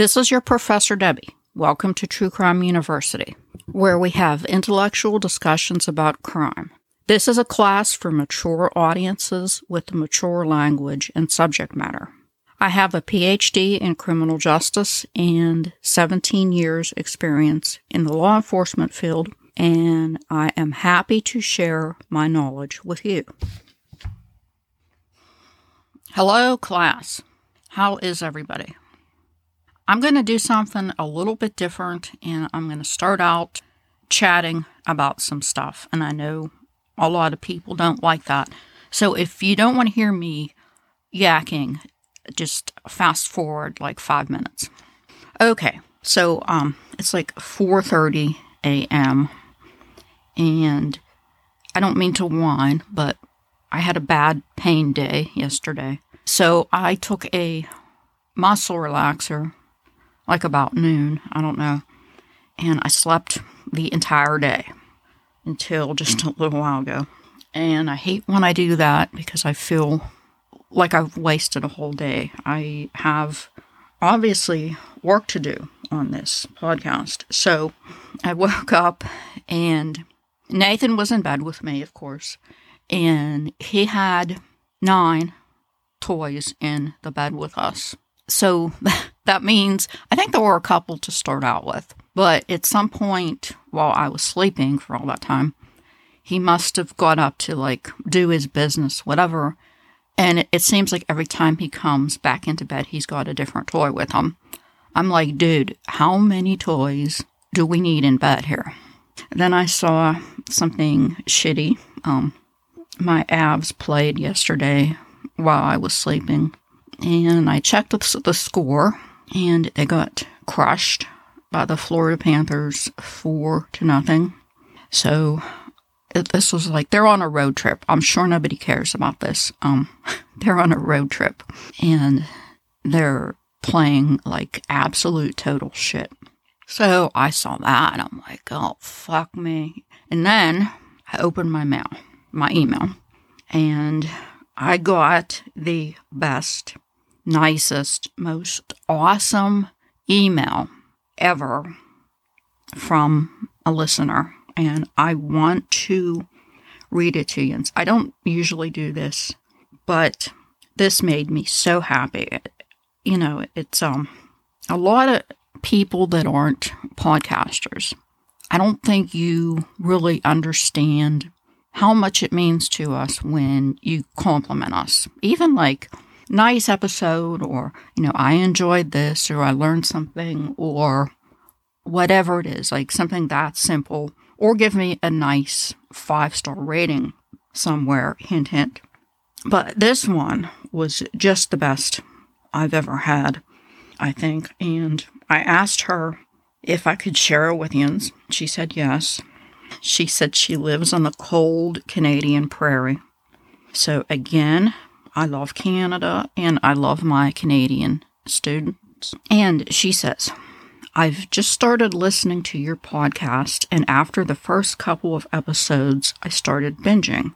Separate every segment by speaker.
Speaker 1: This is your Professor Debbie. Welcome to True Crime University, where we have intellectual discussions about crime. This is a class for mature audiences with mature language and subject matter. I have a PhD in criminal justice and 17 years experience in the law enforcement field, and I am happy to share my knowledge with you. Hello, class. How is everybody? I'm going to do something a little bit different and I'm going to start out chatting about some stuff. And I know a lot of people don't like that. So if you don't want to hear me yakking, just fast forward like five minutes. Okay, so um, it's like 4:30 a.m. and I don't mean to whine, but I had a bad pain day yesterday. So I took a muscle relaxer like about noon, I don't know. And I slept the entire day until just a little while ago. And I hate when I do that because I feel like I've wasted a whole day. I have obviously work to do on this podcast. So I woke up and Nathan was in bed with me, of course, and he had nine toys in the bed with us. So that means I think there were a couple to start out with. But at some point while I was sleeping for all that time, he must have got up to like do his business, whatever. And it, it seems like every time he comes back into bed, he's got a different toy with him. I'm like, dude, how many toys do we need in bed here? Then I saw something shitty. Um, my Habs played yesterday while I was sleeping and I checked the score, and they got crushed by the Florida Panthers four to nothing. So this was like they're on a road trip. I'm sure nobody cares about this. Um, they're on a road trip, and they're playing like absolute total shit. So I saw that, and I'm like, oh fuck me. And then I opened my mail, my email, and I got the best nicest, most awesome email ever from a listener. And I want to read it to you. I don't usually do this, but this made me so happy. You know, it's um a lot of people that aren't podcasters. I don't think you really understand how much it means to us when you compliment us. Even like nice episode or, you know, I enjoyed this or I learned something or whatever it is, like something that simple, or give me a nice five star rating somewhere, hint, hint. But this one was just the best I've ever had, I think. And I asked her if I could share it with you. She said yes. She said she lives on the cold Canadian prairie. So, again, I love Canada and I love my Canadian students. And she says, I've just started listening to your podcast, and after the first couple of episodes, I started binging.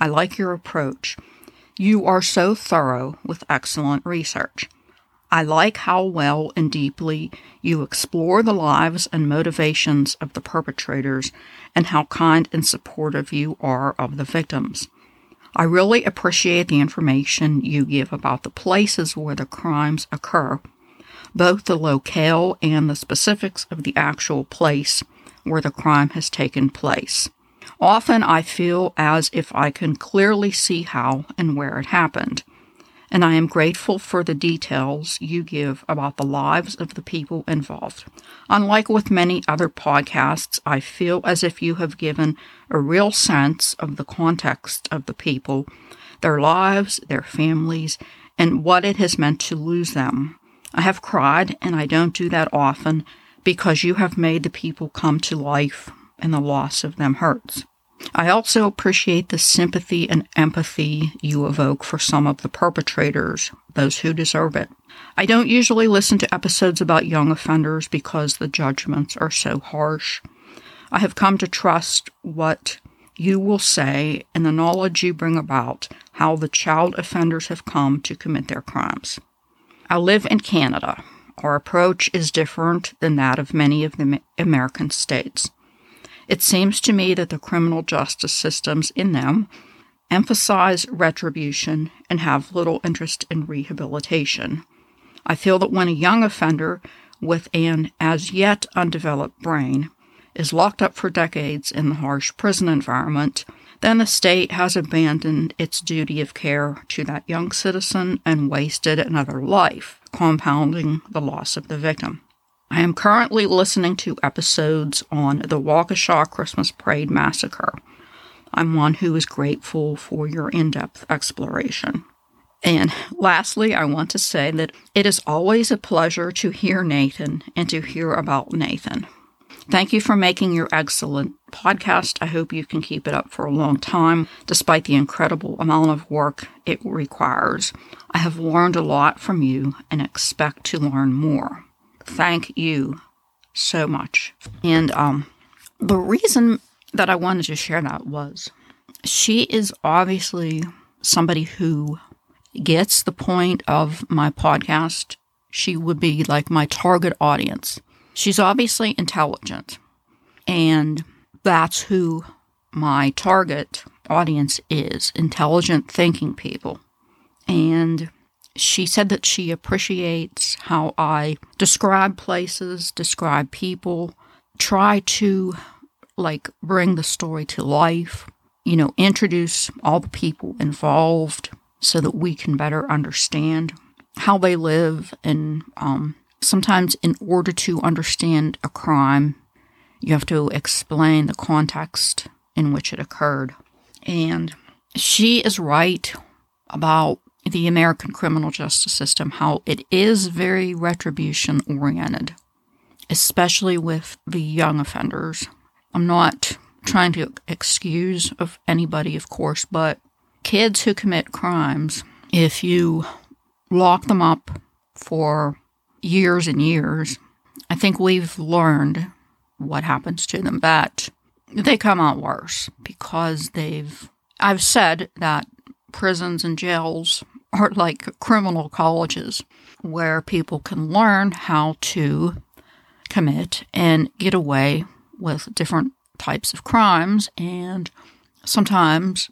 Speaker 1: I like your approach. You are so thorough with excellent research. I like how well and deeply you explore the lives and motivations of the perpetrators and how kind and supportive you are of the victims. I really appreciate the information you give about the places where the crimes occur, both the locale and the specifics of the actual place where the crime has taken place. Often I feel as if I can clearly see how and where it happened and I am grateful for the details you give about the lives of the people involved. Unlike with many other podcasts, I feel as if you have given a real sense of the context of the people, their lives, their families, and what it has meant to lose them. I have cried, and I don't do that often because you have made the people come to life, and the loss of them hurts. I also appreciate the sympathy and empathy you evoke for some of the perpetrators, those who deserve it. I don't usually listen to episodes about young offenders because the judgments are so harsh. I have come to trust what you will say and the knowledge you bring about how the child offenders have come to commit their crimes. I live in Canada. Our approach is different than that of many of the American states. It seems to me that the criminal justice systems in them emphasize retribution and have little interest in rehabilitation. I feel that when a young offender with an as yet undeveloped brain is locked up for decades in the harsh prison environment, then the state has abandoned its duty of care to that young citizen and wasted another life, compounding the loss of the victim. I am currently listening to episodes on the Waukesha Christmas Parade Massacre. I'm one who is grateful for your in depth exploration. And lastly, I want to say that it is always a pleasure to hear Nathan and to hear about Nathan. Thank you for making your excellent podcast. I hope you can keep it up for a long time, despite the incredible amount of work it requires. I have learned a lot from you and expect to learn more. Thank you so much. And um, the reason that I wanted to share that was she is obviously somebody who gets the point of my podcast. She would be like my target audience. She's obviously intelligent, and that's who my target audience is intelligent thinking people. And she said that she appreciates how I describe places, describe people, try to like bring the story to life, you know, introduce all the people involved so that we can better understand how they live. And um, sometimes, in order to understand a crime, you have to explain the context in which it occurred. And she is right about the American criminal justice system, how it is very retribution oriented, especially with the young offenders. I'm not trying to excuse of anybody, of course, but kids who commit crimes, if you lock them up for years and years, I think we've learned what happens to them that they come out worse because they've I've said that prisons and jails are like criminal colleges where people can learn how to commit and get away with different types of crimes and sometimes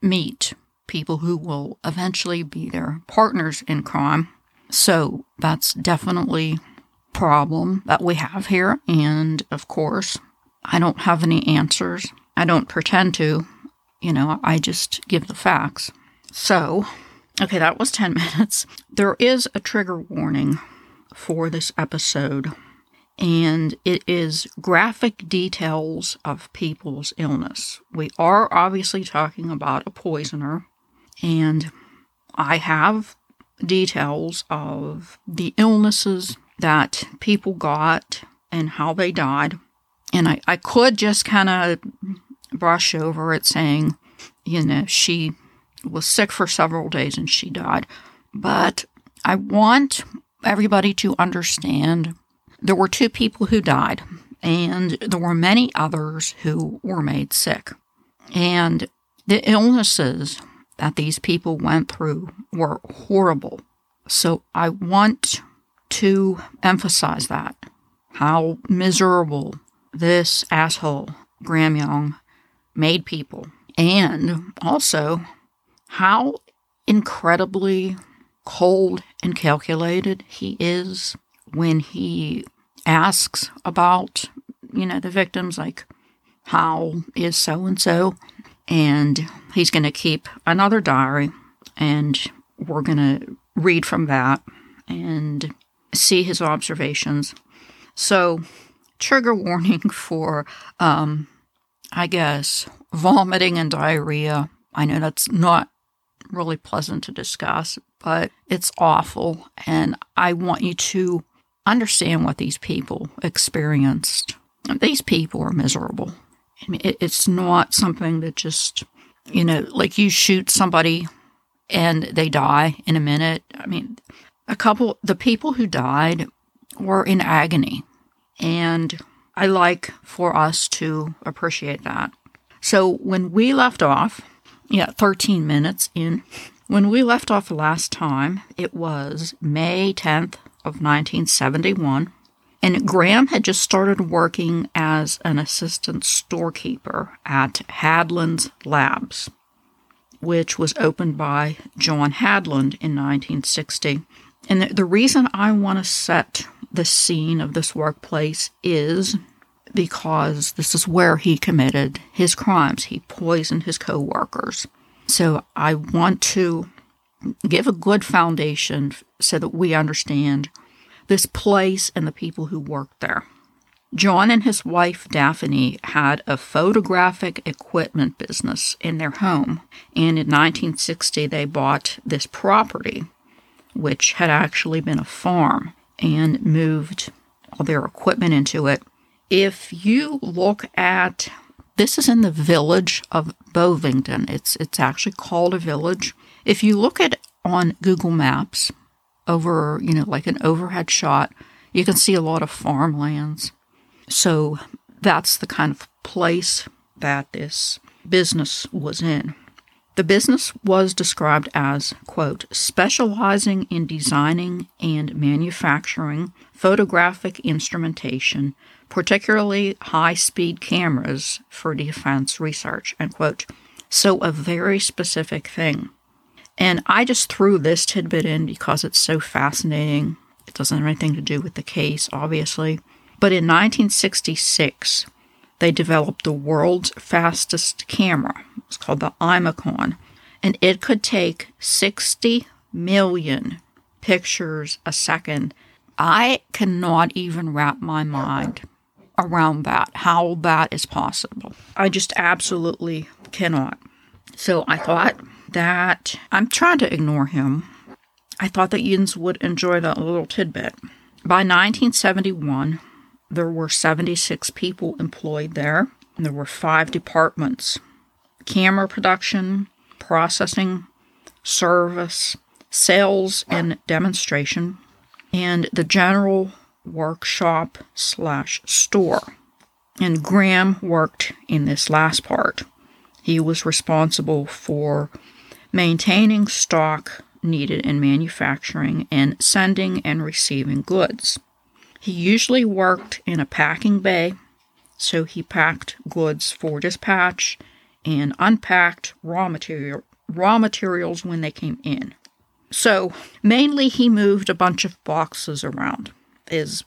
Speaker 1: meet people who will eventually be their partners in crime. So that's definitely problem that we have here and of course I don't have any answers. I don't pretend to. You know, I just give the facts. So, okay, that was 10 minutes. There is a trigger warning for this episode and it is graphic details of people's illness. We are obviously talking about a poisoner, and I have details of the illnesses that people got and how they died. And I, I could just kind of brush over it saying, you know, she was sick for several days and she died. But I want everybody to understand there were two people who died, and there were many others who were made sick. And the illnesses that these people went through were horrible. So I want to emphasize that how miserable this asshole, Graham Young, made people. And also how incredibly cold and calculated he is when he asks about, you know, the victims, like, how is so and so? And he's going to keep another diary, and we're going to read from that and see his observations. So, trigger warning for, um, I guess, vomiting and diarrhea. I know that's not really pleasant to discuss, but it's awful. And I want you to understand what these people experienced. These people are miserable. I mean, it's not something that just, you know, like you shoot somebody and they die in a minute. I mean, a couple, the people who died were in agony. And I like for us to appreciate that. So when we left off, yeah, 13 minutes in, when we left off last time, it was May 10th, of 1971. And Graham had just started working as an assistant storekeeper at Hadland's Labs, which was opened by John Hadland in 1960. And the, the reason I want to set the scene of this workplace is because this is where he committed his crimes. He poisoned his coworkers. So I want to give a good foundation so that we understand this place and the people who worked there. John and his wife Daphne had a photographic equipment business in their home, and in 1960 they bought this property, which had actually been a farm, and moved all their equipment into it. If you look at this is in the village of Bovingdon. It's it's actually called a village. If you look at on Google Maps over, you know, like an overhead shot, you can see a lot of farmlands. So that's the kind of place that this business was in. The business was described as, quote, specializing in designing and manufacturing photographic instrumentation, particularly high speed cameras for defense research, end quote. So, a very specific thing. And I just threw this tidbit in because it's so fascinating. It doesn't have anything to do with the case, obviously. But in 1966, they developed the world's fastest camera. It's called the Imacon. And it could take 60 million pictures a second. I cannot even wrap my mind around that, how that is possible. I just absolutely cannot. So I thought that I'm trying to ignore him. I thought that Jens would enjoy that little tidbit. By 1971, there were 76 people employed there. And there were five departments camera production, processing, service, sales and demonstration, and the general workshop slash store. And Graham worked in this last part. He was responsible for maintaining stock needed in manufacturing and sending and receiving goods. He usually worked in a packing bay, so he packed goods for dispatch and unpacked raw material raw materials when they came in. So, mainly he moved a bunch of boxes around is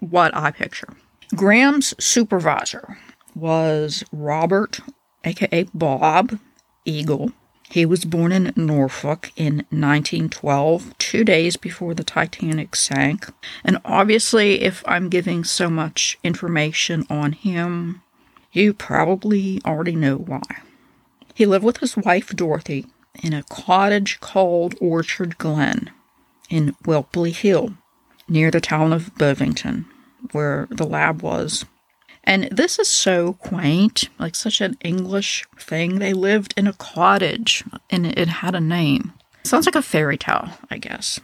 Speaker 1: what I picture. Graham's supervisor was Robert, aka Bob Eagle, he was born in Norfolk in 1912, two days before the Titanic sank. And obviously, if I'm giving so much information on him, you probably already know why. He lived with his wife Dorothy in a cottage called Orchard Glen in Whelpley Hill, near the town of Bovingdon, where the lab was. And this is so quaint, like such an English thing. They lived in a cottage and it had a name. Sounds like a fairy tale, I guess.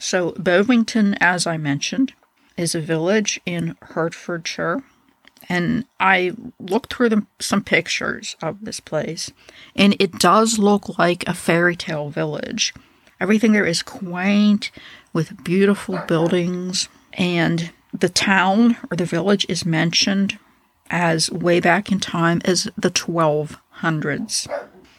Speaker 1: So, Bovingdon, as I mentioned, is a village in Hertfordshire. And I looked through the, some pictures of this place, and it does look like a fairy tale village. Everything there is quaint with beautiful buildings, and the town or the village is mentioned as way back in time as the 1200s.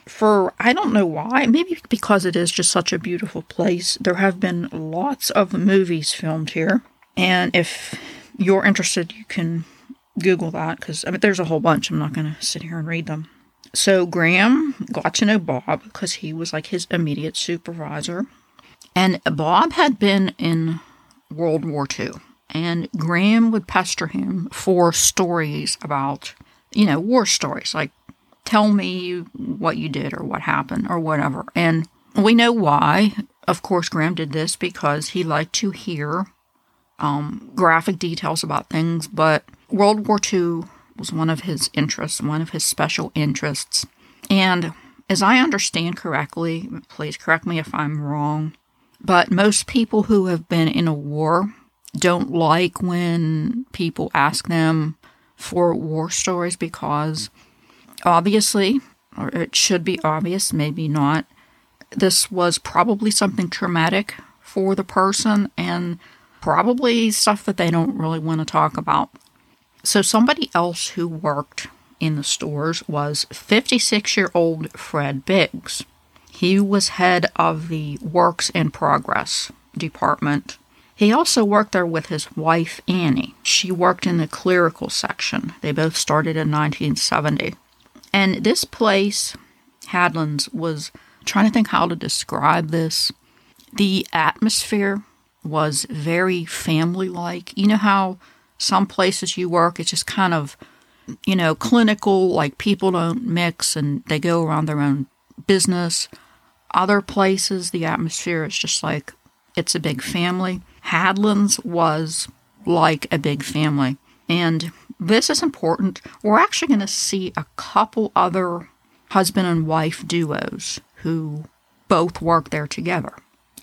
Speaker 1: For I don't know why, maybe because it is just such a beautiful place, there have been lots of movies filmed here. And if you're interested, you can Google that because I mean, there's a whole bunch. I'm not going to sit here and read them. So Graham got to know Bob because he was like his immediate supervisor. And Bob had been in World War II and Graham would pester him for stories about, you know, war stories, like tell me what you did or what happened or whatever. And we know why. Of course, Graham did this because he liked to hear um, graphic details about things, but World War II was one of his interests, one of his special interests. And as I understand correctly, please correct me if I'm wrong, but most people who have been in a war don't like when people ask them for war stories because obviously, or it should be obvious, maybe not, this was probably something traumatic for the person and Probably stuff that they don't really want to talk about. So, somebody else who worked in the stores was 56 year old Fred Biggs. He was head of the Works in Progress department. He also worked there with his wife, Annie. She worked in the clerical section. They both started in 1970. And this place, Hadlands, was trying to think how to describe this. The atmosphere was very family like. You know how some places you work, it's just kind of, you know, clinical, like people don't mix and they go around their own business. Other places, the atmosphere is just like it's a big family. Hadlands was like a big family. And this is important. We're actually going to see a couple other husband and wife duos who both work there together.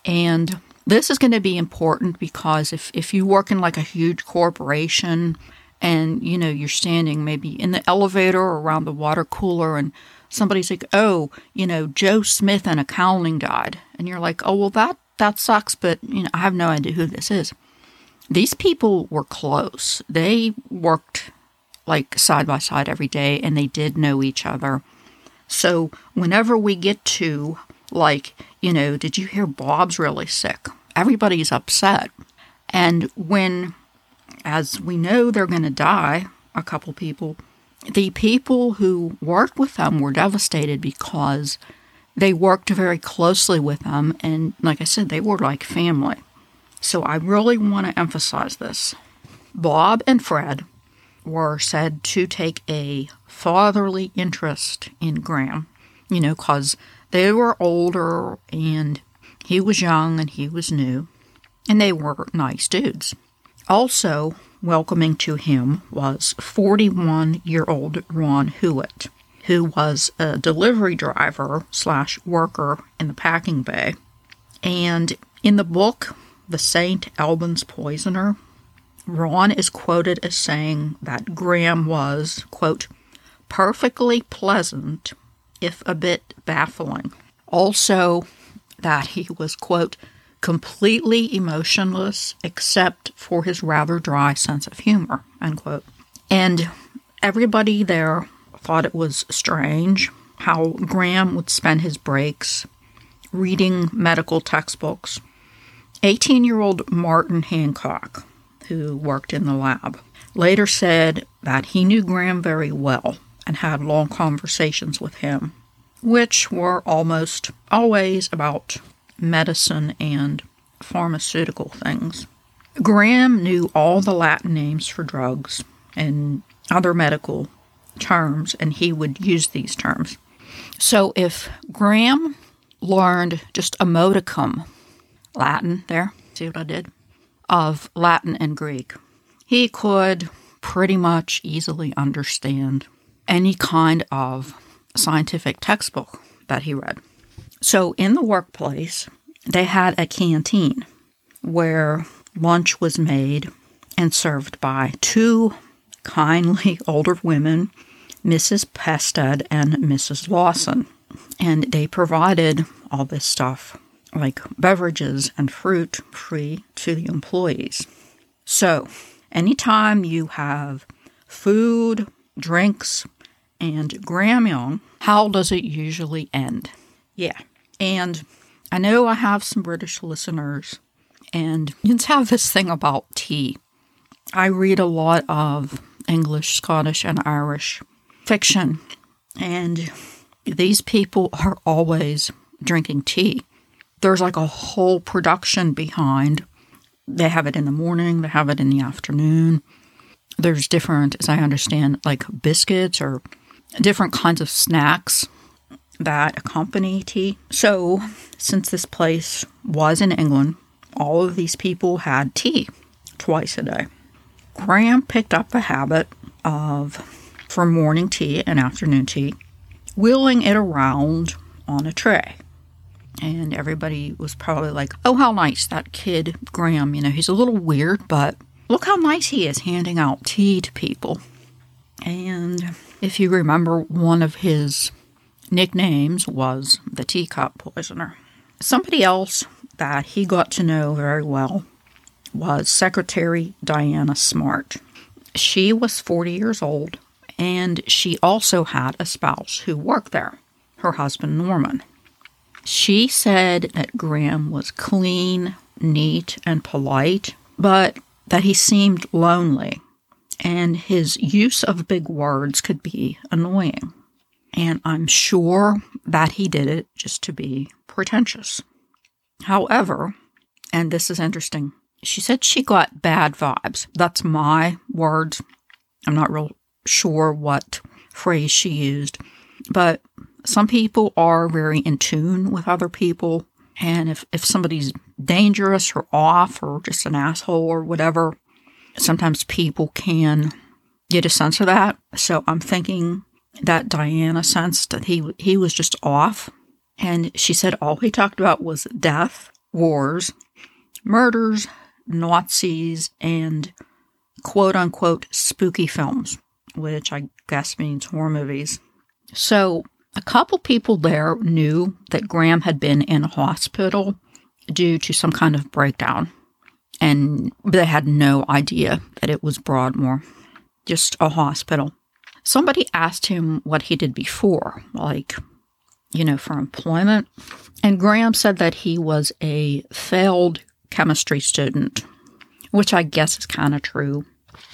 Speaker 1: And this is going to be important because if, if you work in like a huge corporation and you know you're standing maybe in the elevator or around the water cooler and somebody's like oh you know joe smith in accounting died and you're like oh well that that sucks but you know i have no idea who this is. These people were close. They worked like side by side every day and they did know each other. So whenever we get to like you know did you hear bob's really sick? Everybody's upset. And when as we know they're going to die, a couple people, the people who worked with them were devastated because they worked very closely with them. And like I said, they were like family. So I really want to emphasize this. Bob and Fred were said to take a fatherly interest in Graham, you know, because they were older and he was young and he was new, and they were nice dudes. Also, welcoming to him was 41 year old Ron Hewitt, who was a delivery driver slash worker in the packing bay. And in the book, The St. Albans Poisoner, Ron is quoted as saying that Graham was, quote, perfectly pleasant, if a bit baffling. Also, that he was, quote, completely emotionless except for his rather dry sense of humor, unquote. And everybody there thought it was strange how Graham would spend his breaks reading medical textbooks. 18 year old Martin Hancock, who worked in the lab, later said that he knew Graham very well and had long conversations with him, which were almost always about medicine, and pharmaceutical things. Graham knew all the Latin names for drugs and other medical terms, and he would use these terms. So if Graham learned just a modicum Latin, there, see what I did? Of Latin and Greek, he could pretty much easily understand any kind of scientific textbook that he read. So in the workplace, they had a canteen where lunch was made and served by two kindly older women, Mrs. Pested and Mrs. Lawson. And they provided all this stuff, like beverages and fruit, free to the employees. So, anytime you have food, drinks, and Graham Young, how does it usually end? Yeah. And I know I have some British listeners, and you have this thing about tea. I read a lot of English, Scottish, and Irish fiction, and these people are always drinking tea. There's like a whole production behind. They have it in the morning, they have it in the afternoon. There's different, as I understand, like biscuits or different kinds of snacks that accompany tea. So, since this place was in England, all of these people had tea twice a day. Graham picked up the habit of, for morning tea and afternoon tea, wheeling it around on a tray. And everybody was probably like, oh, how nice that kid, Graham. You know, he's a little weird, but look how nice he is handing out tea to people. And if you remember one of his nicknames was the teacup poisoner. Somebody else that he got to know very well was Secretary Diana Smart. She was 40 years old, and she also had a spouse who worked there, her husband Norman. She said that Graham was clean, neat, and polite, but that he seemed lonely, and his use of big words could be annoying. And I'm sure that he did it just to be pretentious. However, and this is interesting, she said she got bad vibes. That's my words. I'm not real sure what phrase she used, but some people are very in tune with other people. And if, if somebody's dangerous or off or just an asshole or whatever, sometimes people can get a sense of that. So I'm thinking that Diana sensed that he he was just off, and she said all he talked about was death, wars, murders, Nazis, and quote unquote spooky films, which I guess means horror movies. So a couple people there knew that Graham had been in a hospital due to some kind of breakdown, and they had no idea that it was Broadmoor, just a hospital. Somebody asked him what he did before, like, you know, for employment. And Graham said that he was a failed chemistry student, which I guess is kind of true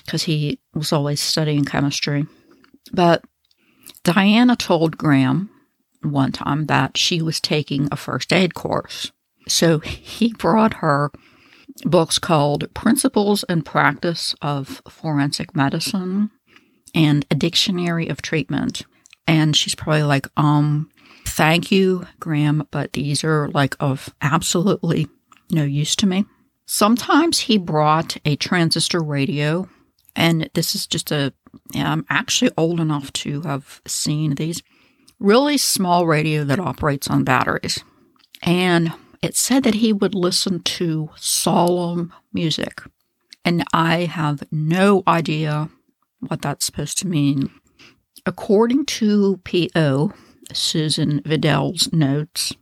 Speaker 1: because he was always studying chemistry. But Diana told Graham one time that she was taking a first aid course. So he brought her books called Principles and Practice of Forensic Medicine and a dictionary of treatment. And she's probably like, um, thank you, Graham, but these are like of absolutely no use to me. Sometimes he brought a transistor radio, and this is just a, I'm actually old enough to have seen these really small radio that operates on batteries. And it said that he would listen to solemn music. And I have no idea what that's supposed to mean. According to P.O., Susan Vidal's notes,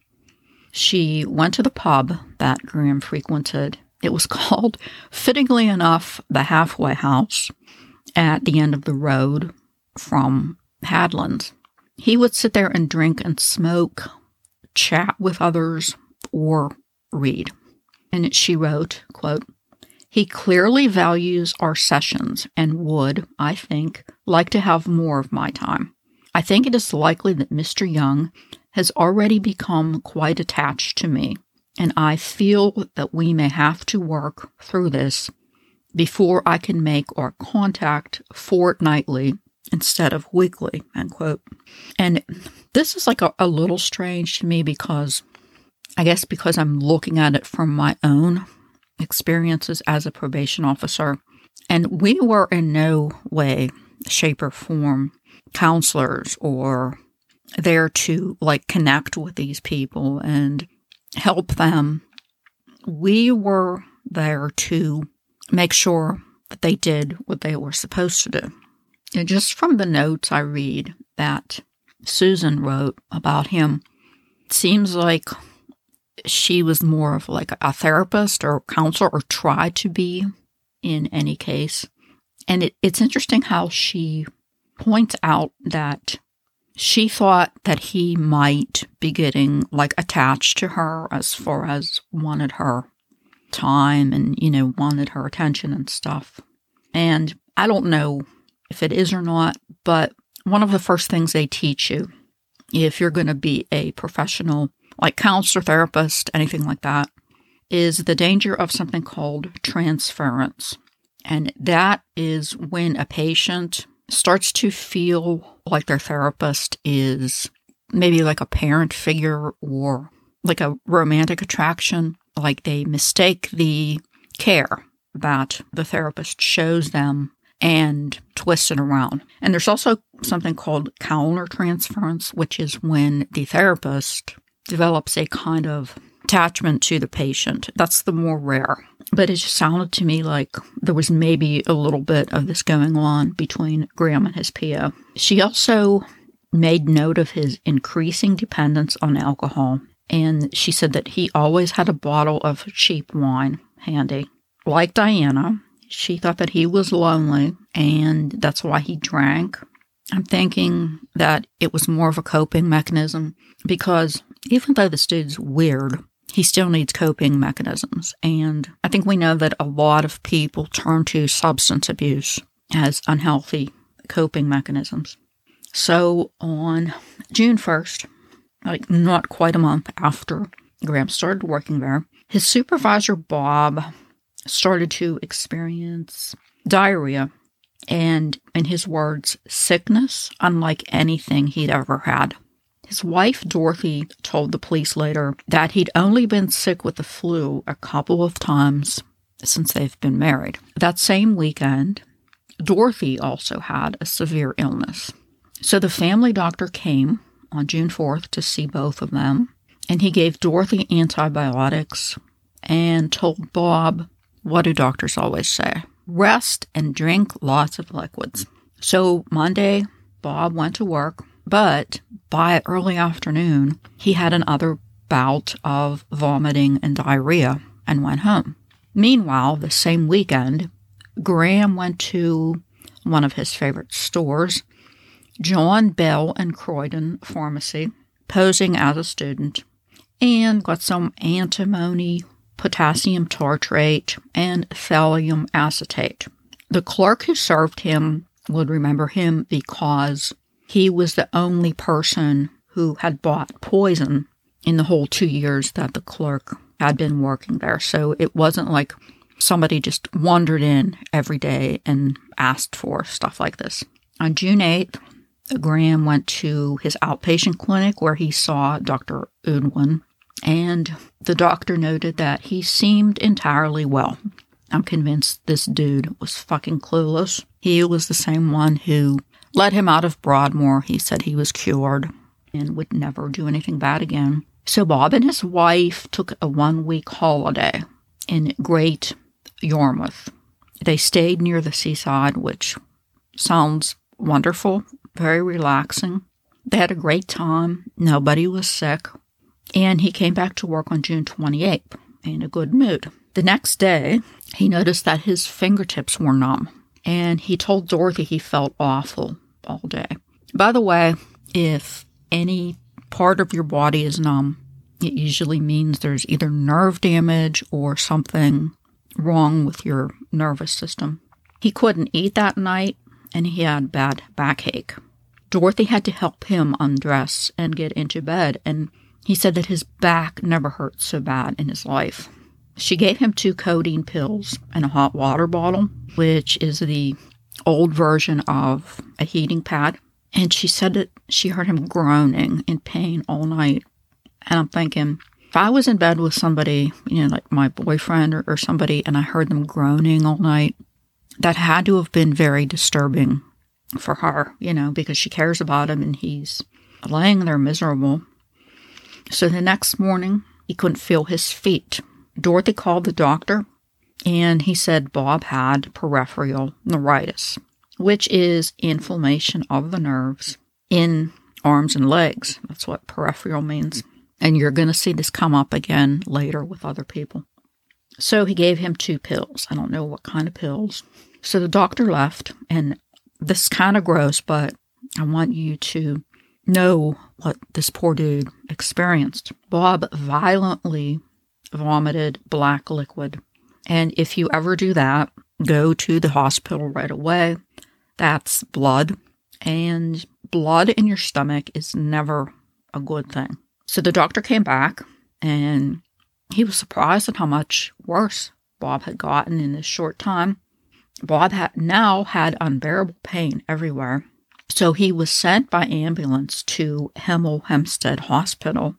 Speaker 1: she went to the pub that Graham frequented. It was called, fittingly enough, the Halfway House at the end of the road from Hadlands. He would sit there and drink and smoke, chat with others, or read. And she wrote, quote, he clearly values our sessions and would, I think, like to have more of my time. I think it is likely that Mr. Young has already become quite attached to me, and I feel that we may have to work through this before I can make our contact fortnightly instead of weekly, end quote. And this is like a, a little strange to me because I guess because I'm looking at it from my own experiences as a probation officer. And we were in no way, shape, or form counselors or there to like connect with these people and help them. We were there to make sure that they did what they were supposed to do. And just from the notes I read that Susan wrote about him, seems like she was more of like a therapist or counselor or tried to be in any case. And it, it's interesting how she points out that she thought that he might be getting like attached to her as far as wanted her time and, you know, wanted her attention and stuff. And I don't know if it is or not, but one of the first things they teach you if you're going to be a professional like counselor, therapist, anything like that, is the danger of something called transference. And that is when a patient starts to feel like their therapist is maybe like a parent figure or like a romantic attraction, like they mistake the care that the therapist shows them and twist it around. And there's also something called countertransference, which is when the therapist develops a kind of attachment to the patient. That's the more rare. But it just sounded to me like there was maybe a little bit of this going on between Graham and his PO. She also made note of his increasing dependence on alcohol. And she said that he always had a bottle of cheap wine handy. like Diana, she thought that he was lonely and that's why he drank. I'm thinking that it was more of a coping mechanism because even though this dude's weird, he still needs coping mechanisms. And I think we know that a lot of people turn to substance abuse as unhealthy coping mechanisms. So on June 1st, like not quite a month after Graham started working there, his supervisor, Bob, started to experience diarrhea and, in his words, sickness unlike anything he'd ever had. His wife, Dorothy, told the police later that he'd only been sick with the flu a couple of times since they've been married. That same weekend, Dorothy also had a severe illness. So the family doctor came on June 4th to see both of them, and he gave Dorothy antibiotics and told Bob, what do doctors always say? Rest and drink lots of liquids. So Monday, Bob went to work, but by early afternoon, he had another bout of vomiting and diarrhea and went home. Meanwhile, the same weekend, Graham went to one of his favorite stores, John Bell and Croyden Pharmacy, posing as a student, and got some antimony, potassium tartrate, and thallium acetate. The clerk who served him would remember him because he was the only person who had bought poison in the whole two years that the clerk had been working there. So it wasn't like somebody just wandered in every day and asked for stuff like this. On June 8th, Graham went to his outpatient clinic where he saw Dr. Udwin, and the doctor noted that he seemed entirely well. I'm convinced this dude was fucking clueless. He was the same one who let him out of Broadmoor. He said he was cured and would never do anything bad again. So Bob and his wife took a one week holiday in Great Yarmouth. They stayed near the seaside, which sounds wonderful, very relaxing. They had a great time. Nobody was sick. And he came back to work on June 28th in a good mood. The next day, he noticed that his fingertips were numb, and he told Dorothy he felt awful all day. By the way, if any part of your body is numb, it usually means there's either nerve damage or something wrong with your nervous system. He couldn't eat that night, and he had bad backache. Dorothy had to help him undress and get into bed, and he said that his back never hurt so bad in his life. She gave him two codeine pills and a hot water bottle, which is the old version of a heating pad. And she said that she heard him groaning in pain all night. And I'm thinking, if I was in bed with somebody, you know, like my boyfriend or, or somebody, and I heard them groaning all night, that had to have been very disturbing for her, you know, because she cares about him and he's laying there miserable. So the next morning, he couldn't feel his feet. Dorothy called the doctor and he said Bob had peripheral neuritis, which is inflammation of the nerves in arms and legs. That's what peripheral means. And you're going to see this come up again later with other people. So he gave him two pills. I don't know what kind of pills. So the doctor left, and this is kind of gross, but I want you to know what this poor dude experienced. Bob violently vomited black liquid. And if you ever do that, go to the hospital right away. That's blood. And blood in your stomach is never a good thing. So the doctor came back and he was surprised at how much worse Bob had gotten in this short time. Bob had now had unbearable pain everywhere. So he was sent by ambulance to Hemel Hempstead Hospital.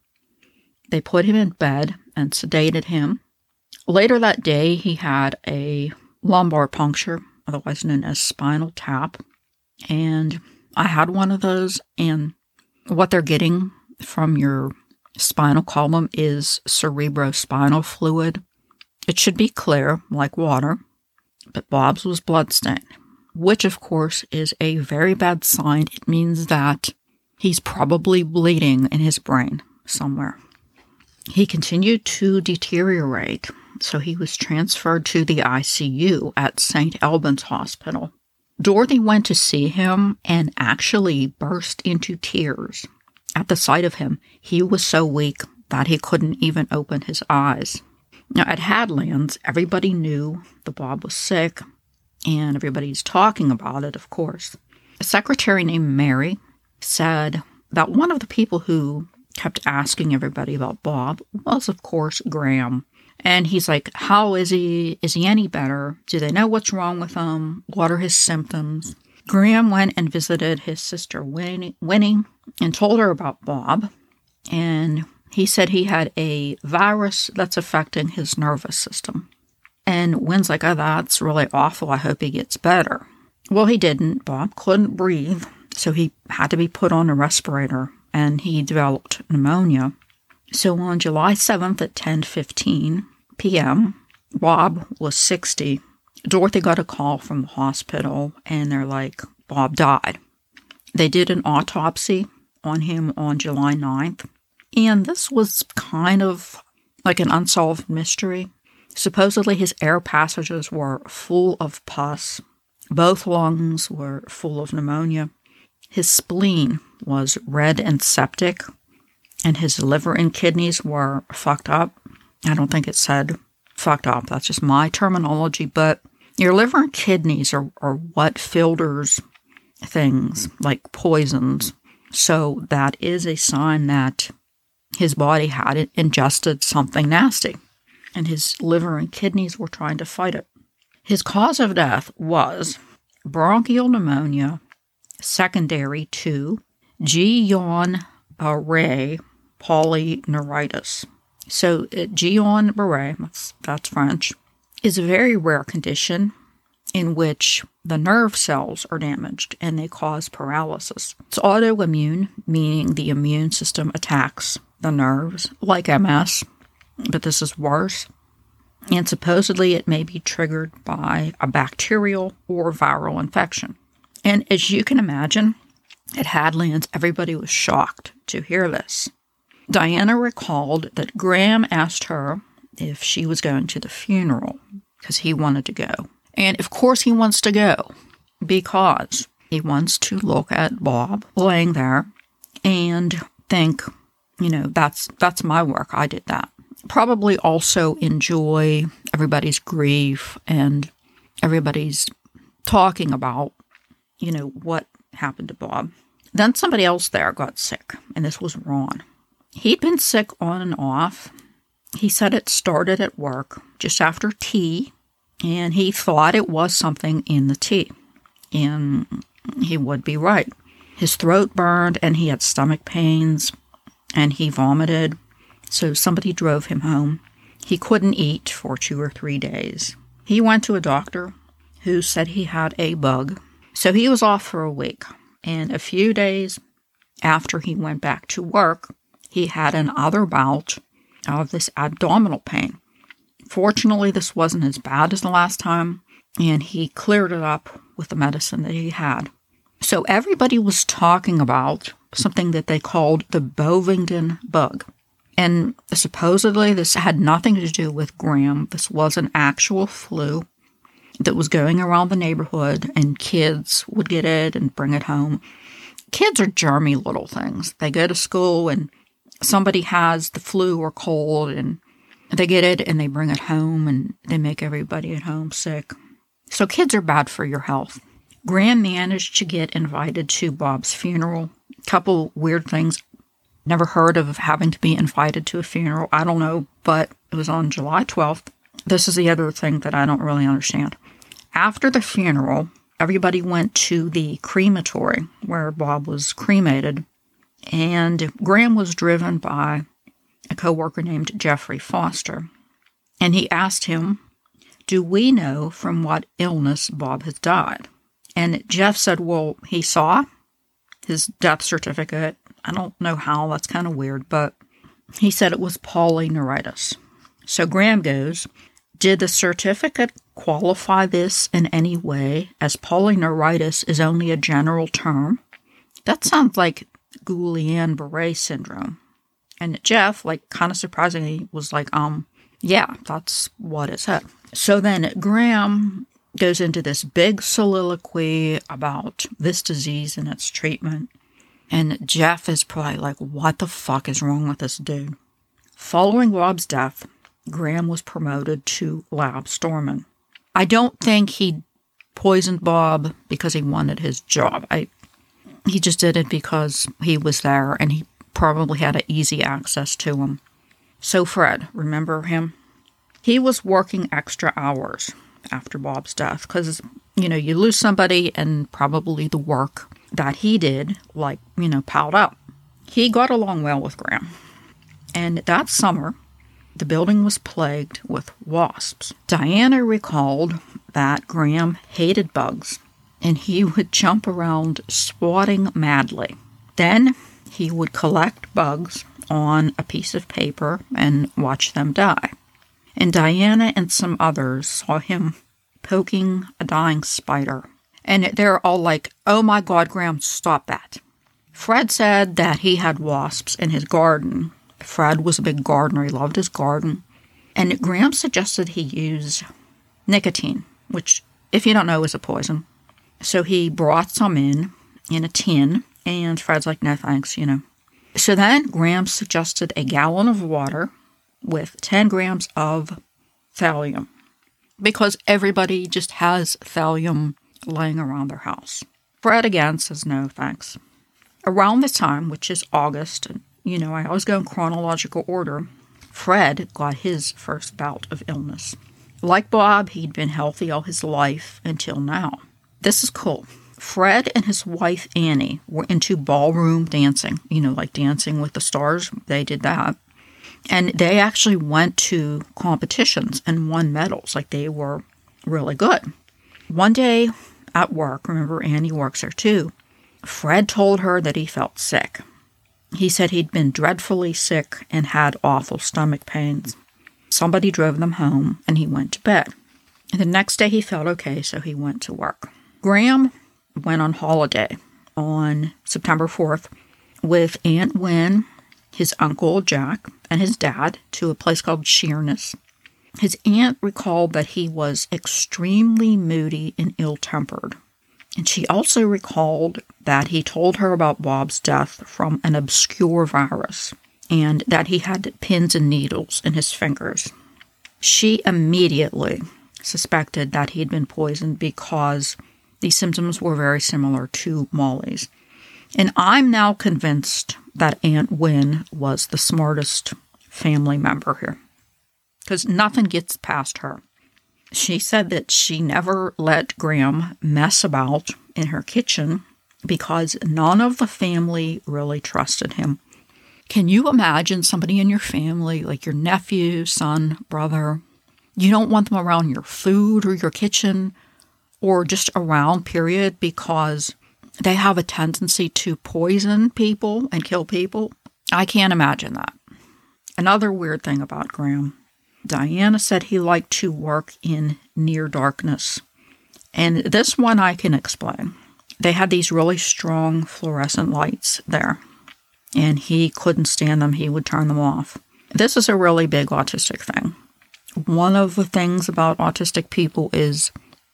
Speaker 1: They put him in bed and sedated him. Later that day, he had a lumbar puncture, otherwise known as spinal tap. And I had one of those, and what they're getting from your spinal column is cerebrospinal fluid. It should be clear, like water, but Bob's was bloodstained which of course is a very bad sign. It means that he's probably bleeding in his brain somewhere. He continued to deteriorate, so he was transferred to the ICU at St. Albans Hospital. Dorothy went to see him and actually burst into tears at the sight of him. He was so weak that he couldn't even open his eyes. Now, at Hadlands, everybody knew the Bob was sick, and everybody's talking about it, of course. A secretary named Mary said that one of the people who kept asking everybody about Bob was, of course, Graham. And he's like, How is he? Is he any better? Do they know what's wrong with him? What are his symptoms? Graham went and visited his sister Winnie, Winnie and told her about Bob. And he said he had a virus that's affecting his nervous system. And Wynn's like, Oh, that's really awful. I hope he gets better. Well, he didn't. Bob couldn't breathe, so he had to be put on a respirator and he developed pneumonia. So on July 7th at 10:15 p.m., Bob was 60. Dorothy got a call from the hospital and they're like, Bob died. They did an autopsy on him on July 9th, and this was kind of like an unsolved mystery. Supposedly, his air passages were full of pus, both lungs were full of pneumonia, his spleen was red and septic, and his liver and kidneys were fucked up. I don't think it said fucked up, that's just my terminology, but your liver and kidneys are, are what filters things like poisons. So that is a sign that his body had ingested something nasty, and his liver and kidneys were trying to fight it. His cause of death was bronchial pneumonia secondary to Guillain-Barré polyneuritis. So, uh, Guillain-Barré, that's, that's French, is a very rare condition in which the nerve cells are damaged and they cause paralysis. It's autoimmune, meaning the immune system attacks the nerves, like MS, but this is worse. And supposedly it may be triggered by a bacterial or viral infection. And as you can imagine, at Hadlands, everybody was shocked to hear this. Diana recalled that Graham asked her if she was going to the funeral because he wanted to go. And of course, he wants to go because he wants to look at Bob laying there and think, you know, that's that's my work. I did that. Probably also enjoy everybody's grief and everybody's talking about you know, what happened to Bob. Then somebody else there got sick, and this was Ron. He'd been sick on and off. He said it started at work just after tea, and he thought it was something in the tea. And he would be right. His throat burned, and he had stomach pains, and he vomited. So somebody drove him home. He couldn't eat for two or three days. He went to a doctor who said he had a bug so he was off for a week, and a few days after he went back to work, he had another bout of this abdominal pain. Fortunately, this wasn't as bad as the last time, and he cleared it up with the medicine that he had. So everybody was talking about something that they called the Bovingdon bug. And supposedly, this had nothing to do with Graham. This was an actual flu that was going around the neighborhood, and kids would get it and bring it home. Kids are germy little things. They go to school and somebody has the flu or cold, and they get it and they bring it home and they make everybody at home sick. So, kids are bad for your health. Graham managed to get invited to Bob's funeral. Couple weird things. Never heard of having to be invited to a funeral. I don't know, but it was on July 12th. This is the other thing that I don't really understand. After the funeral, everybody went to the crematory where Bob was cremated, and Graham was driven by a coworker named Jeffrey Foster. And he asked him, Do we know from what illness Bob has died? And Jeff said, Well, he saw his death certificate. I don't know how, that's kind of weird, but he said it was polyneuritis. So Graham goes, Did the certificate qualify this in any way, as polyneuritis is only a general term? That sounds like Guillain Barre syndrome. And Jeff, like, kind of surprisingly, was like, um, Yeah, that's what it said. So then Graham goes into this big soliloquy about this disease and its treatment. And Jeff is probably like, what the fuck is wrong with this dude? Following Rob's death, Graham was promoted to lab storeman. I don't think he poisoned Bob because he wanted his job. I he just did it because he was there and he probably had an easy access to him. So Fred, remember him? He was working extra hours after Bob's death because you know you lose somebody and probably the work that he did like you know piled up. He got along well with Graham, and that summer the building was plagued with wasps. Diana recalled that Graham hated bugs and he would jump around swatting madly. Then he would collect bugs on a piece of paper and watch them die. And Diana and some others saw him poking a dying spider. And they're all like, oh my God, Graham, stop that. Fred said that he had wasps in his garden. Fred was a big gardener, he loved his garden. And Graham suggested he use nicotine, which, if you don't know, is a poison. So he brought some in in a tin, and Fred's like, no thanks, you know. So then Graham suggested a gallon of water with 10 grams of thallium because everybody just has thallium laying around their house. Fred again says no thanks. Around the time, which is August, you know, I always go in chronological order, Fred got his first bout of illness. Like Bob, he'd been healthy all his life until now. This is cool. Fred and his wife Annie were into ballroom dancing, you know, like dancing with the stars. They did that. And they actually went to competitions and won medals. Like they were really good. One day at work, remember Annie works there too, Fred told her that he felt sick. He said he'd been dreadfully sick and had awful stomach pains. Somebody drove them home and he went to bed. The next day he felt okay, so he went to work. Graham went on holiday on September 4th with Aunt Wynne, his uncle Jack, and his dad to a place called Sheerness. His aunt recalled that he was extremely moody and ill tempered. And she also recalled that he told her about Bob's death from an obscure virus and that he had pins and needles in his fingers. She immediately suspected that he'd been poisoned because these symptoms were very similar to Molly's. And I'm now convinced that Aunt Wynne was the smartest family member here because nothing gets past her. She said that she never let Graham mess about in her kitchen because none of the family really trusted him. Can you imagine somebody in your family, like your nephew, son, brother? You don't want them around your food or your kitchen or just around, period, because they have a tendency to poison people and kill people. I can't imagine that. Another weird thing about Graham Diana said he liked to work in near darkness. And this one I can explain. They had these really strong fluorescent lights there, and he couldn't stand them. He would turn them off. This is a really big autistic thing. One of the things about autistic people is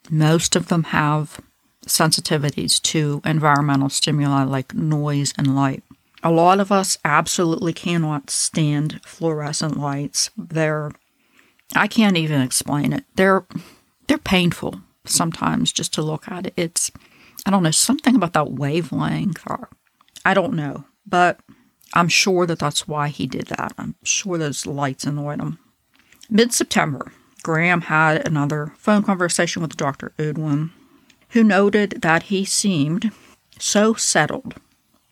Speaker 1: most of them have sensitivities to environmental stimuli like noise and light. A lot of us absolutely cannot stand fluorescent lights. They're I can't even explain it. They're they're painful sometimes just to look at it. It's I don't know, something about that wavelength or I don't know, but I'm sure that that's why he did that. I'm sure those lights annoyed him. Mid September, Graham had another phone conversation with Dr. Udwin, who noted that he seemed so settled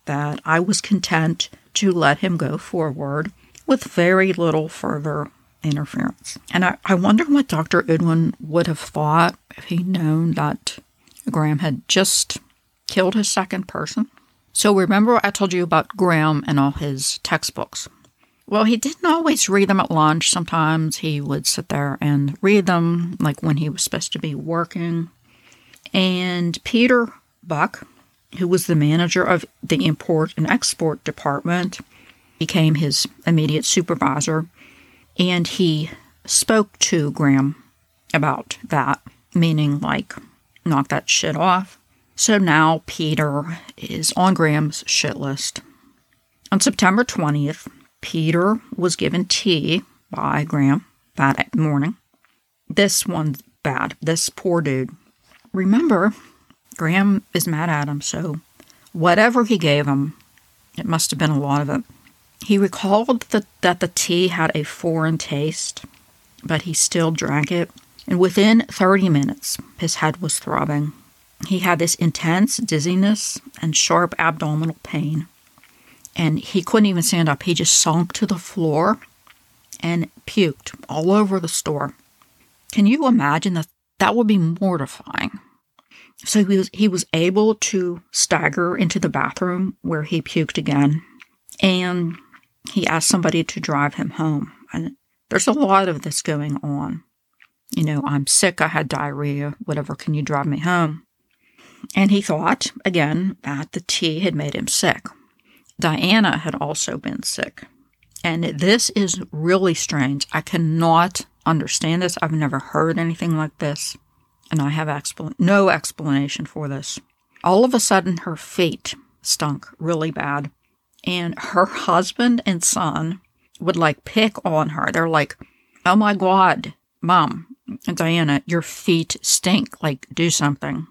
Speaker 1: that I was content to let him go forward with very little further interference. And I, I wonder what Dr. Udwin would have thought if he'd known that Graham had just killed his second person. So remember I told you about Graham and all his textbooks. Well, he didn't always read them at lunch. Sometimes he would sit there and read them, like when he was supposed to be working. And Peter Buck, who was the manager of the import and export department, became his immediate supervisor. And he spoke to Graham about that, meaning like, knock that shit off. So now Peter is on Graham's shit list. On September 20th, Peter was given tea by Graham that morning. This one's bad. This poor dude. Remember, Graham is mad at him, so whatever he gave him, it must have been a lot of it. He recalled that, that the tea had a foreign taste, but he still drank it. And within 30 minutes, his head was throbbing. He had this intense dizziness and sharp abdominal pain. And he couldn't even stand up. He just sunk to the floor and puked all over the store. Can you imagine that? That would be mortifying. So he was he was able to stagger into the bathroom where he puked again, and he asked somebody to drive him home. And there's a lot of this going on. You know, I'm sick, I had diarrhea, whatever, can you drive me home? And he thought, again, that the tea had made him sick. Diana had also been sick. And this is really strange. I cannot understand this. I've never heard anything like this. And I have expl- no explanation for this. All of a sudden, her feet stunk really bad. And her husband and son would like pick on her. They're like, oh my God, mom, Diana, your feet stink. Like, do something.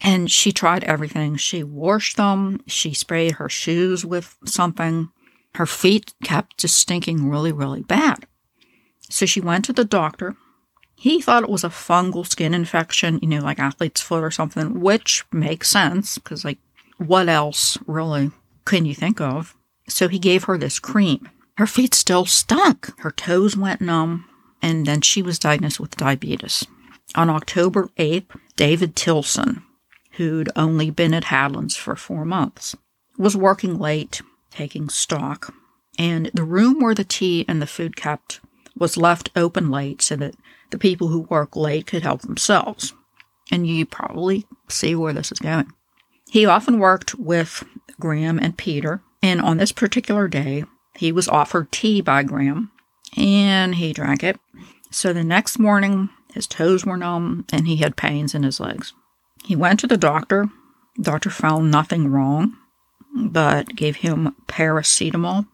Speaker 1: And she tried everything. She washed them, she sprayed her shoes with something. Her feet kept just stinking really, really bad. So she went to the doctor. He thought it was a fungal skin infection, you know, like athlete's foot or something, which makes sense because, like, what else really can you think of? So he gave her this cream. Her feet still stunk. Her toes went numb, and then she was diagnosed with diabetes. On October 8th, David Tilson, who'd only been at Hadlands for four months, was working late, taking stock, and the room where the tea and the food kept was left open late so that the people who work late could help themselves. And you probably see where this is going. He often worked with Graham and Peter, and on this particular day, he was offered tea by Graham, and he drank it. So the next morning, his toes were numb and he had pains in his legs. He went to the doctor. Doctor found nothing wrong, but gave him paracetamol.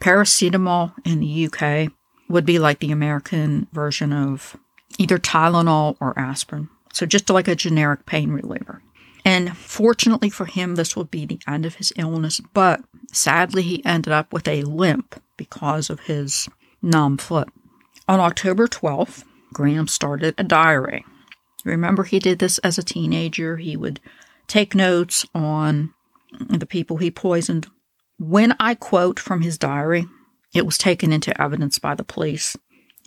Speaker 1: Paracetamol in the UK would be like the American version of either Tylenol or aspirin. So just like a generic pain reliever. And fortunately for him, this would be the end of his illness, but sadly, he ended up with a limp because of his numb foot. On October 12th, Graham started a diary. Remember, he did this as a teenager. He would take notes on the people he poisoned. When I quote from his diary, it was taken into evidence by the police,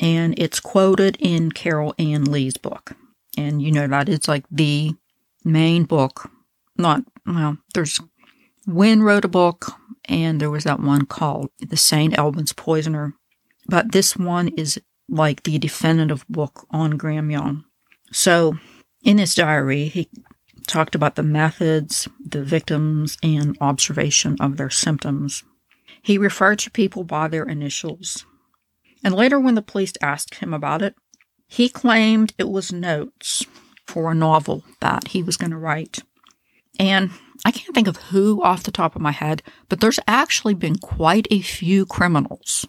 Speaker 1: and it's quoted in Carol Ann Lee's book. And you know that it's like the main book. Not, well, there's Wynne wrote a book, and there was that one called The St. Albans Poisoner. But this one is like the definitive book on Graham Young. So, in his diary, he talked about the methods, the victims, and observation of their symptoms. He referred to people by their initials. And later, when the police asked him about it, he claimed it was notes for a novel that he was going to write. And I can't think of who off the top of my head, but there's actually been quite a few criminals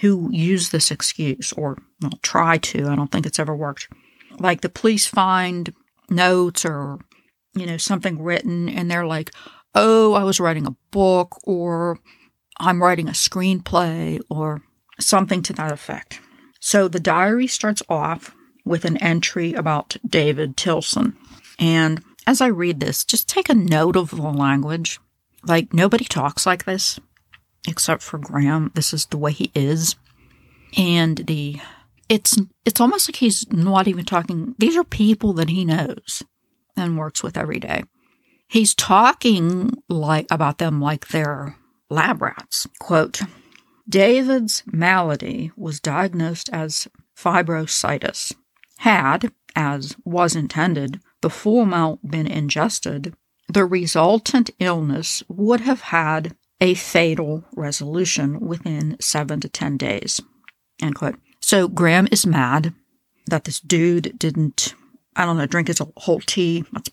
Speaker 1: who use this excuse or well, try to. I don't think it's ever worked like the police find notes or, you know, something written and they're like, oh, I was writing a book or I'm writing a screenplay or something to that effect. So the diary starts off with an entry about David Tilson. And as I read this, just take a note of the language. Like, nobody talks like this except for Graham. This is the way he is. And the it's it's almost like he's not even talking these are people that he knows and works with every day he's talking like about them like they're lab rats quote david's malady was diagnosed as fibrositis had as was intended the full amount been ingested the resultant illness would have had a fatal resolution within seven to ten days end quote So Graham is mad that this dude didn't, I don't know, drink his whole tea. That's,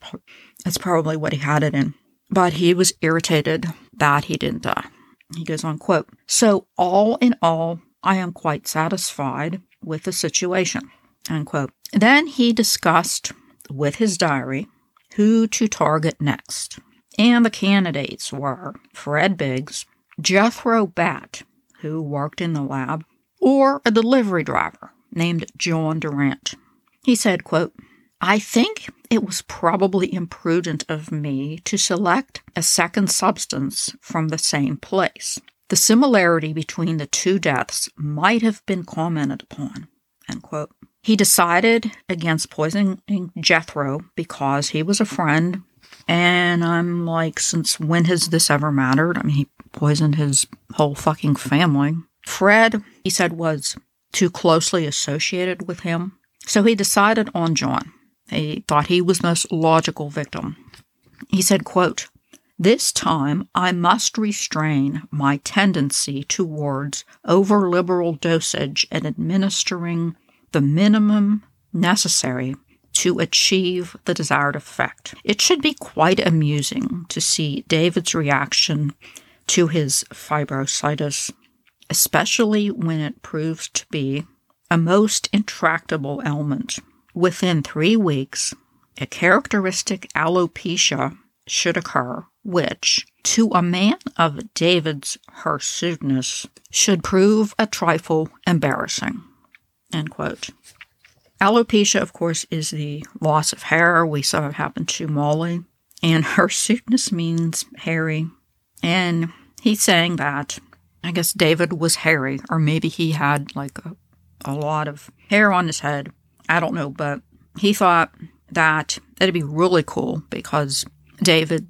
Speaker 1: that's probably what he had it in. But he was irritated that he didn't die. He goes on, quote, So all in all, I am quite satisfied with the situation, unquote. Then he discussed with his diary who to target next. And the candidates were Fred Biggs, Jethro Batt, who worked in the lab, or a delivery driver named John Durant. He said, quote, I think it was probably imprudent of me to select a second substance from the same place. The similarity between the two deaths might have been commented upon. He decided against poisoning Jethro because he was a friend. And I'm like, since when has this ever mattered? I mean, he poisoned his whole fucking family. Fred, he said, was too closely associated with him. So he decided on John. He thought he was the most logical victim. He said, quote, this time I must restrain my tendency towards over liberal dosage and administering the minimum necessary to achieve the desired effect. It should be quite amusing to see David's reaction to his fibrositis, especially when it proves to be a most intractable ailment. Within three weeks, a characteristic alopecia should occur, which, to a man of David's hirsuteness, should prove a trifle embarrassing. End quote. Alopecia, of course, is the loss of hair. We saw it happen to Molly. And hirsuteness means hairy. And he's saying that I guess David was hairy, or maybe he had like a, a lot of hair on his head. I don't know, but he thought that it'd be really cool because David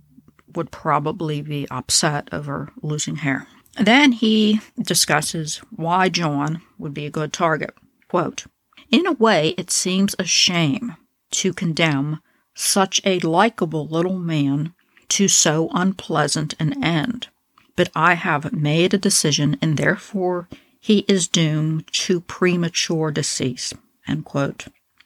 Speaker 1: would probably be upset over losing hair. Then he discusses why John would be a good target. Quote, In a way, it seems a shame to condemn such a likable little man to so unpleasant an end. But I have made a decision, and therefore he is doomed to premature decease.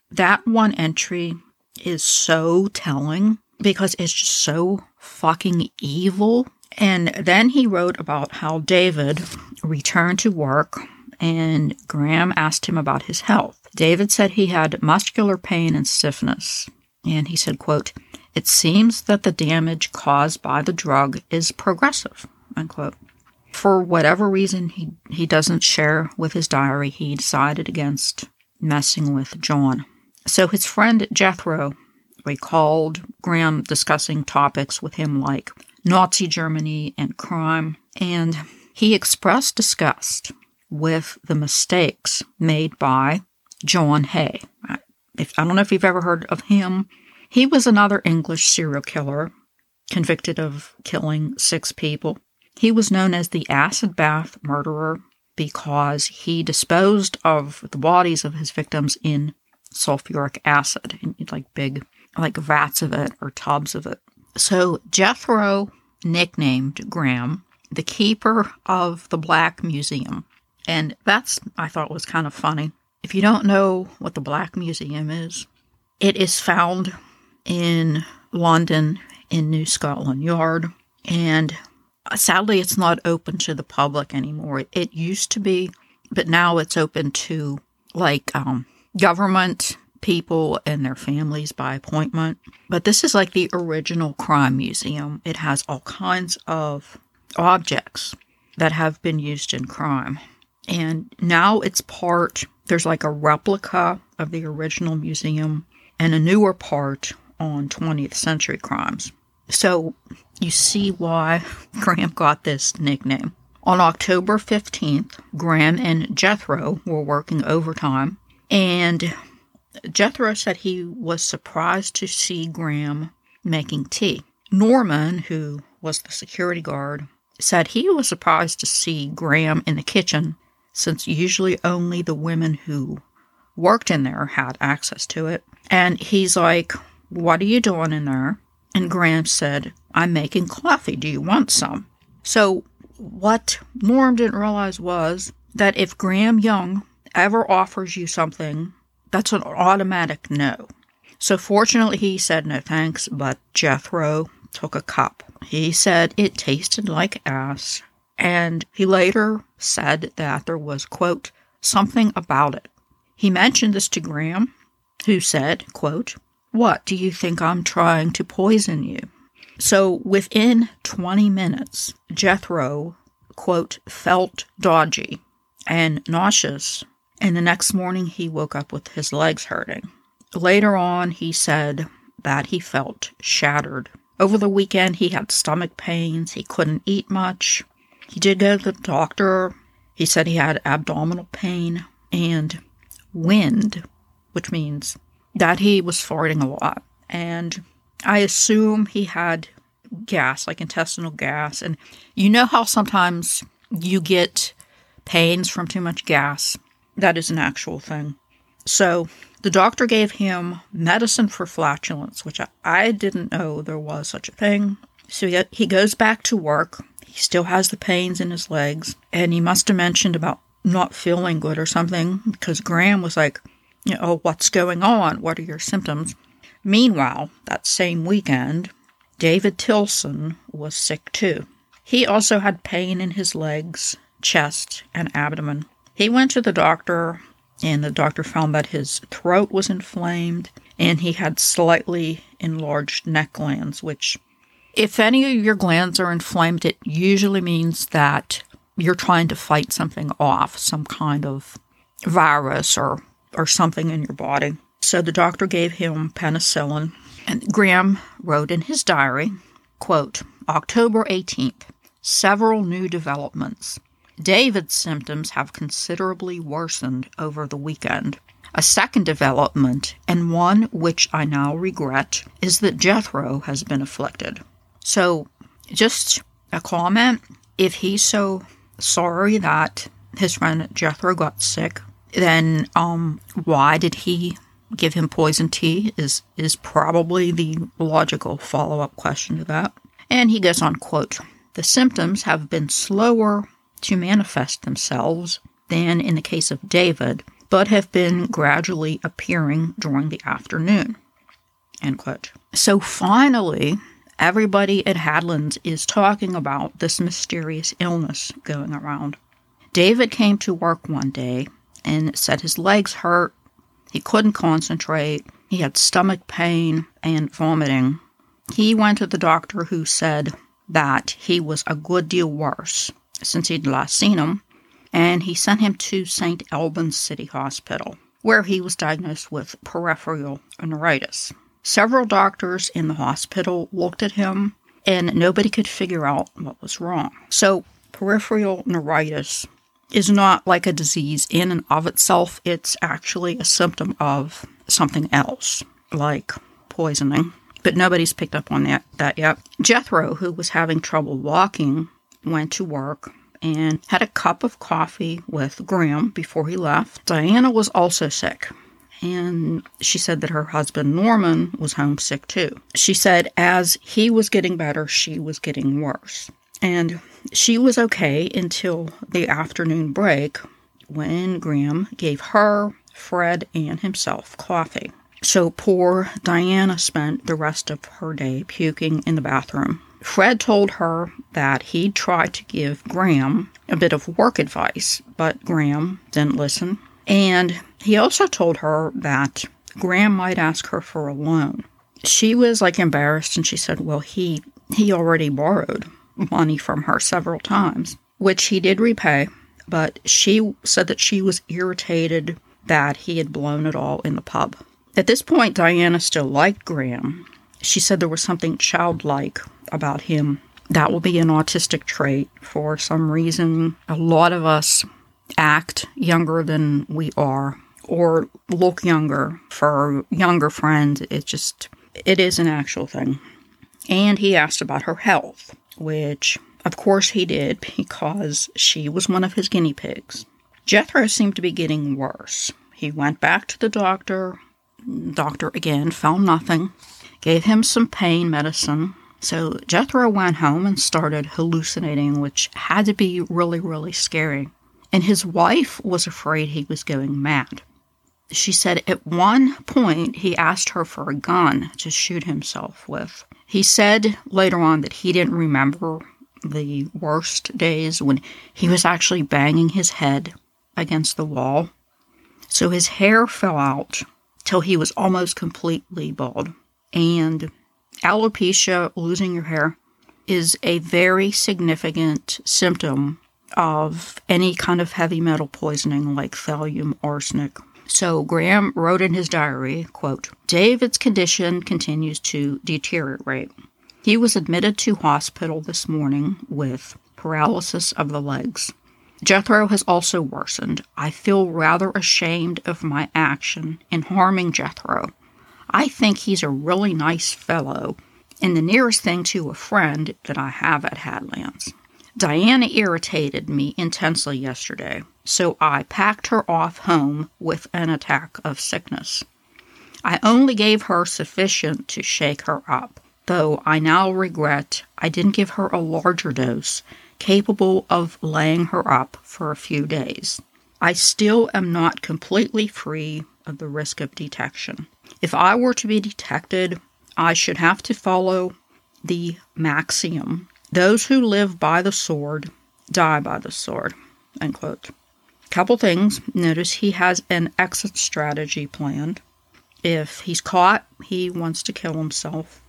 Speaker 1: That one entry is so telling because it's just so fucking evil. And then he wrote about how David returned to work and Graham asked him about his health. David said he had muscular pain and stiffness. And he said, quote, It seems that the damage caused by the drug is progressive, unquote. For whatever reason he, he doesn't share with his diary, he decided against messing with John. So his friend Jethro recalled Graham discussing topics with him like Nazi Germany and crime, and he expressed disgust with the mistakes made by John Haigh. If, I don't know if you've ever heard of him. He was another English serial killer convicted of killing six people. He was known as the acid bath murderer because he disposed of the bodies of his victims in sulfuric acid, in like big, like vats of it or tubs of it. So Jethro nicknamed Graham the keeper of the Black Museum and that's, I thought, was kind of funny. If you don't know what the Black Museum is, it is found in London in New Scotland Yard. And sadly, it's not open to the public anymore. It used to be, but now it's open to like um, government people and their families by appointment. But this is like the original crime museum. It has all kinds of objects that have been used in crime. And now it's part, there's like a replica of the original museum and a newer part on 20th century crimes. So you see why Graham got this nickname. On October 15th, Graham and Jethro were working overtime, and Jethro said he was surprised to see Graham making tea. Norman, who was the security guard, said he was surprised to see Graham in the kitchen since usually only the women who worked in there had access to it. And he's like, What are you doing in there? And Graham said, I'm making coffee. Do you want some? So, what Norm didn't realize was that if Graham Young ever offers you something, that's an automatic no. So fortunately, he said no thanks, but Jethro took a cup. He said it tasted like ass, and he later said that there was, quote, something about it. He mentioned this to Graham, who said, quote, What do you think I'm trying to poison you? So within 20 minutes, Jethro, quote, felt dodgy and nauseous, and the next morning he woke up with his legs hurting. Later on, he said that he felt shattered. Over the weekend, he had stomach pains, he couldn't eat much. He did go to the doctor. He said he had abdominal pain and wind, which means that he was farting a lot. And I assume he had gas, like intestinal gas. And you know how sometimes you get pains from too much gas? That is an actual thing. So the doctor gave him medicine for flatulence, which I, I didn't know there was such a thing. So he, he goes back to work. He still has the pains in his legs. And he must have mentioned about not feeling good or something because Graham was like, you know, oh, what's going on? What are your symptoms? Meanwhile, that same weekend, David Tilson was sick too. He also had pain in his legs, chest, and abdomen. He went to the doctor, and the doctor found that his throat was inflamed and he had slightly enlarged neck glands, which, if any of your glands are inflamed, it usually means that you're trying to fight something off, some kind of virus or, or something in your body. So the doctor gave him penicillin, and Graham wrote in his diary, quote, October 18th, several new developments. David's symptoms have considerably worsened over the weekend. A second development, and one which I now regret, is that Jethro has been afflicted. So, just a comment if he's so sorry that his friend Jethro got sick, then um, why did he give him poison tea? Is is probably the logical follow up question to that. And he goes on, quote, the symptoms have been slower to manifest themselves than in the case of David, but have been gradually appearing during the afternoon. End quote. So finally, Everybody at Hadlands is talking about this mysterious illness going around. David came to work one day and said his legs hurt, he couldn't concentrate, he had stomach pain and vomiting. He went to the doctor who said that he was a good deal worse since he'd last seen him, and he sent him to St. Albans City Hospital, where he was diagnosed with peripheral neuritis. Several doctors in the hospital looked at him and nobody could figure out what was wrong. So, peripheral neuritis is not like a disease in and of itself, it's actually a symptom of something else, like poisoning. But nobody's picked up on that, that yet. Jethro, who was having trouble walking, went to work and had a cup of coffee with Graham before he left. Diana was also sick and she said that her husband Norman was homesick too. She said as he was getting better, she was getting worse. And she was okay until the afternoon break when Graham gave her, Fred, and himself coffee. So poor Diana spent the rest of her day puking in the bathroom. Fred told her that he'd tried to give Graham a bit of work advice, but Graham didn't listen. And he also told her that Graham might ask her for a loan. She was like embarrassed and she said, Well, he he already borrowed money from her several times, which he did repay, but she said that she was irritated that he had blown it all in the pub. At this point, Diana still liked Graham. She said there was something childlike about him. That will be an autistic trait for some reason. A lot of us act younger than we are or look younger for younger friends. It just, it is an actual thing. And he asked about her health, which of course he did because she was one of his guinea pigs. Jethro seemed to be getting worse. He went back to the doctor. Doctor again found nothing, gave him some pain medicine. So Jethro went home and started hallucinating, which had to be really, really scary. and his wife was afraid he was going mad. She said at one point he asked her for a gun to shoot himself with. He said later on that he didn't remember the worst days when he was actually banging his head against the wall. So his hair fell out till he was almost completely bald. And alopecia, losing your hair, is a very significant symptom of any kind of heavy metal poisoning like thallium arsenic. So Graham wrote in his diary, quote, David's condition continues to deteriorate. He was admitted to hospital this morning with paralysis of the legs. Jethro has also worsened. I feel rather ashamed of my action in harming Jethro. I think he's a really nice fellow and the nearest thing to a friend that I have at Hadlands. Diana irritated me intensely yesterday, so I packed her off home with an attack of sickness. I only gave her sufficient to shake her up, though I now regret I didn't give her a larger dose capable of laying her up for a few days. I still am not completely free of the risk of detection. If I were to be detected, I should have to follow the maxim those who live by the sword die by the sword. Couple things. Notice he has an exit strategy planned. If he's caught, he wants to kill himself.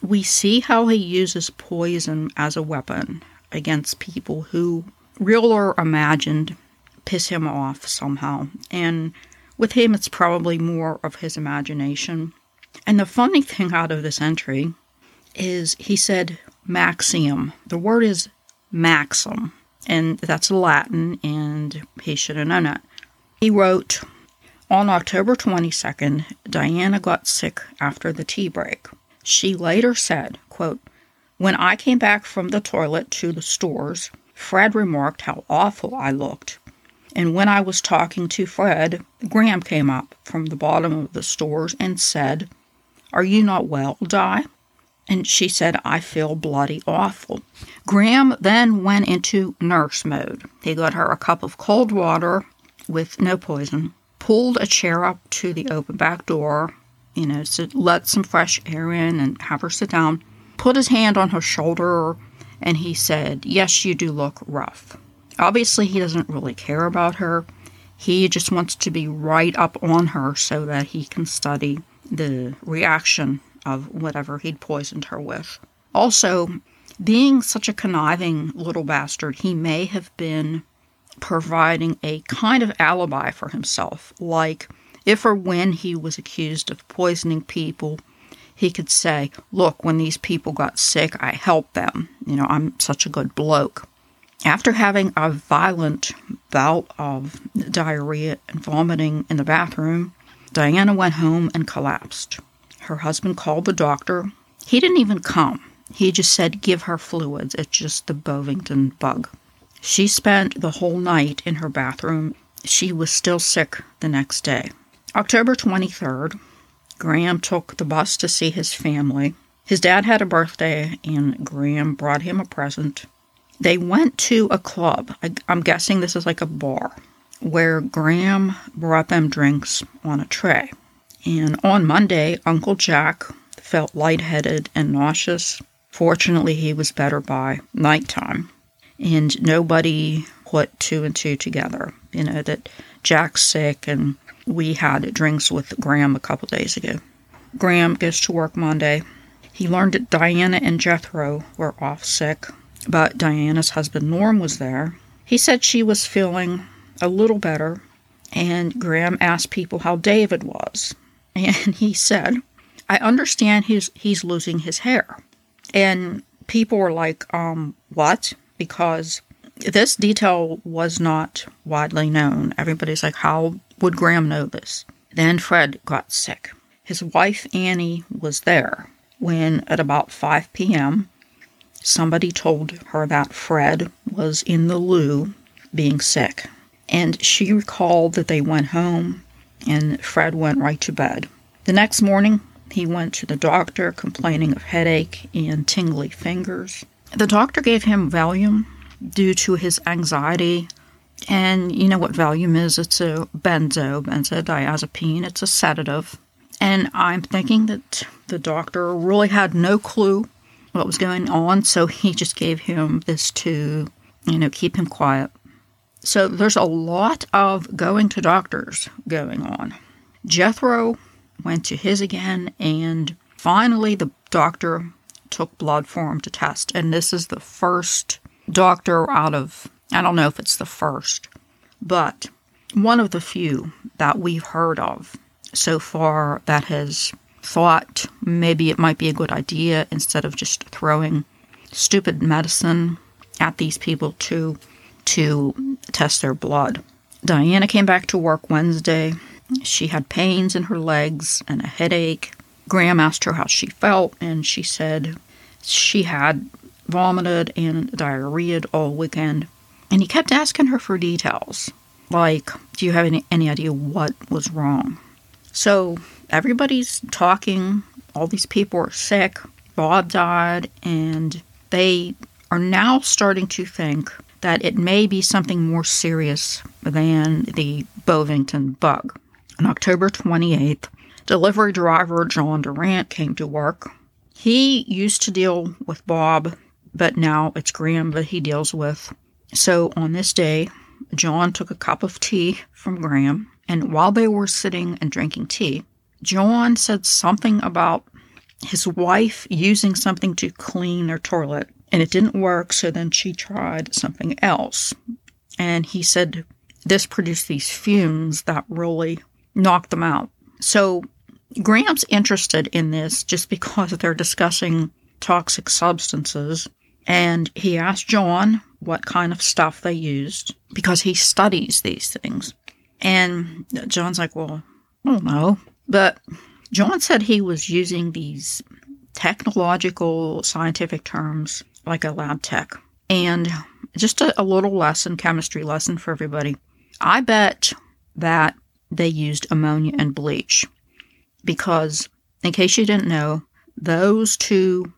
Speaker 1: We see how he uses poison as a weapon against people who, real or imagined, piss him off somehow. And with him, it's probably more of his imagination. And the funny thing out of this entry is he said maxium. The word is maxim, and that's Latin, and he should have known that. He wrote, on October 22nd, Diana got sick after the tea break. She later said, quote, when I came back from the toilet to the stores, Fred remarked how awful I looked. And when I was talking to Fred, Graham came up from the bottom of the stores and said, Are you not well, Di? And she said, I feel bloody awful. Graham then went into nurse mode. He got her a cup of cold water with no poison, pulled a chair up to the open back door, you know, to let some fresh air in and have her sit down put his hand on her shoulder and he said, Yes, you do look rough. Obviously, he doesn't really care about her. He just wants to be right up on her so that he can study the reaction of whatever he'd poisoned her with. Also, being such a conniving little bastard, he may have been providing a kind of alibi for himself, like if or when he was accused of poisoning people he could say, Look, when these people got sick, I helped them. You know, I'm such a good bloke. After having a violent bout of diarrhea and vomiting in the bathroom, Diana went home and collapsed. Her husband called the doctor. He didn't even come. He just said, Give her fluids. It's just the Bovingdon bug. She spent the whole night in her bathroom. She was still sick the next day. October 23rd, Graham took the bus to see his family. His dad had a birthday, and Graham brought him a present. They went to a club. I, am guessing this is like a bar, where Graham brought them drinks on a tray. And on Monday, Uncle Jack felt lightheaded and nauseous. Fortunately, he was better by nighttime. And nobody put two and two together. You know, that Jack's sick and we had drinks with Graham a couple days ago. Graham goes to work Monday. He learned that Diana and Jethro were off sick, but Diana's husband Norm was there. He said she was feeling a little better, and Graham asked people how David was. And he said, I understand he's he's losing his hair. And people were like, um, what? Because this detail was not widely known. Everybody's like, how would Graham know this? Then Fred got sick. His wife Annie was there when, at about 5 p.m., somebody told her that Fred was in the loo being sick. And she recalled that they went home and Fred went right to bed. The next morning, he went to the doctor complaining of headache and tingly fingers. The doctor gave him Valium due to his anxiety And you know what Valium is? It's a benzo, benzodiazepine. It's a sedative. And I'm thinking that the doctor really had no clue what was going on, so he just gave him this to, you know, keep him quiet. So there's a lot of going to doctors going on. Jethro went to his again, and finally the doctor took blood for him to test. And this is the first doctor out of, I don't know if it's the first, but one of the few that we've heard of so far that has thought maybe it might be a good idea instead of just throwing stupid medicine at these people to to test their blood. Diana came back to work Wednesday. She had pains in her legs and a headache. Graham asked her how she felt, and she said she had vomited and diarrhea all weekend. And he kept asking her for details, like, do you have any, any idea what was wrong? So everybody's talking. All these people are sick. Bob died, and they are now starting to think that it may be something more serious than the Bovingdon bug. On October 28th, delivery driver John Durant came to work. He used to deal with Bob, but now it's Graham that he deals with. So on this day, John took a cup of tea from Graham, and while they were sitting and drinking tea, John said something about his wife using something to clean their toilet and it didn't work, so then she tried something else. And he said this produced these fumes that really knocked them out. So Graham's interested in this just because they're discussing toxic substances. And he asked John what kind of stuff they used because he studies these things. And John's like, Well, I don't know. But John said he was using these technological scientific terms like a lab tech. And just a, a little lesson, chemistry lesson for everybody. I bet that they used ammonia and bleach because, in case you didn't know, those two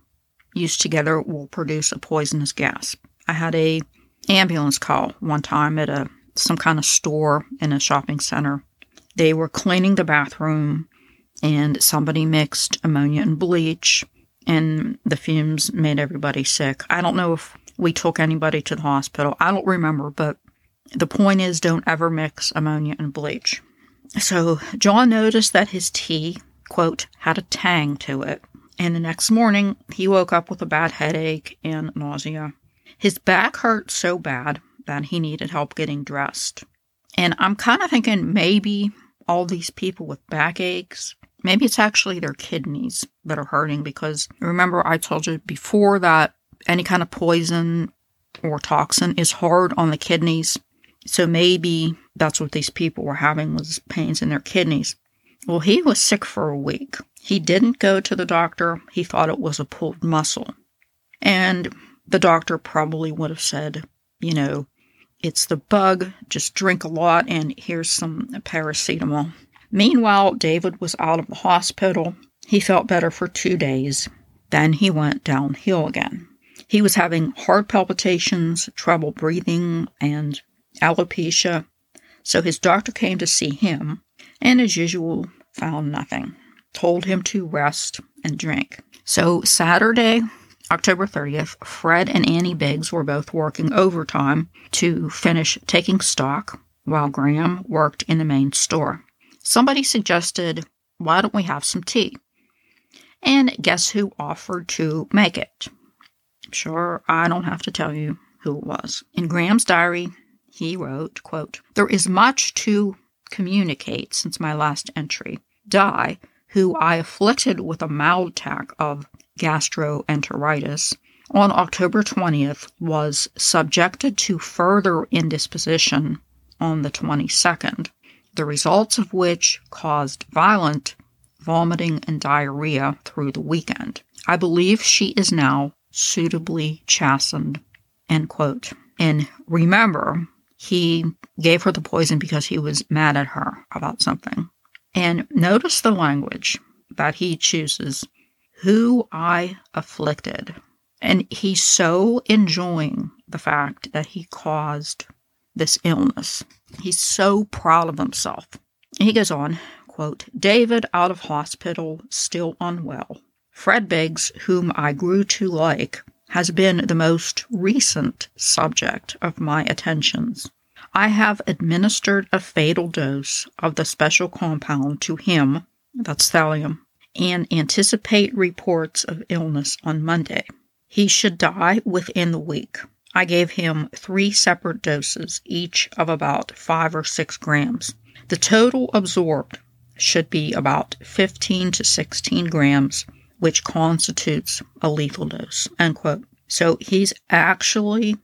Speaker 1: used together will produce a poisonous gas. I had a ambulance call one time at a some kind of store in a shopping center. They were cleaning the bathroom and somebody mixed ammonia and bleach and the fumes made everybody sick. I don't know if we took anybody to the hospital. I don't remember, but the point is don't ever mix ammonia and bleach. So John noticed that his tea, quote, had a tang to it. And the next morning, he woke up with a bad headache and nausea. His back hurt so bad that he needed help getting dressed. And I'm kind of thinking maybe all these people with backaches Maybe it's actually their kidneys that are hurting because remember, I told you before that any kind of poison or toxin is hard on the kidneys. So maybe that's what these people were having was pains in their kidneys. Well, he was sick for a week. He didn't go to the doctor. He thought it was a pulled muscle. And the doctor probably would have said, you know, it's the bug, just drink a lot and here's some paracetamol. Meanwhile, David was out of the hospital. He felt better for two days. Then he went downhill again. He was having heart palpitations, trouble breathing, and alopecia. So his doctor came to see him, and as usual, found nothing. Told him to rest and drink. So Saturday, October 30th, Fred and Annie Biggs were both working overtime to finish taking stock while Graham worked in the main store. Somebody suggested, why don't we have some tea? And guess who offered to make it? I'm Sure, I don't have to tell you who it was. In Graham's diary, he wrote, quote, There is much to communicate since my last entry. Di, who I afflicted with a mild attack of gastroenteritis, on October 20th was subjected to further indisposition on the 22nd the results of which caused violent vomiting and diarrhea through the weekend. I believe she is now suitably chastened. End quote. And remember, he gave her the poison because he was mad at her about something. And notice the language that he chooses who I afflicted. And he's so enjoying the fact that he caused this illness. He's so proud of himself. He goes on, quote, David out of hospital, still unwell. Fred Biggs, whom I grew to like, has been the most recent subject of my attentions. I have administered a fatal dose of the special compound to him, that's thallium, and anticipate reports of illness on Monday. He should die within the week. I gave him three separate doses, each of about five or six grams. The total absorbed should be about 15 to 16 grams, which constitutes a lethal dose. So he's actually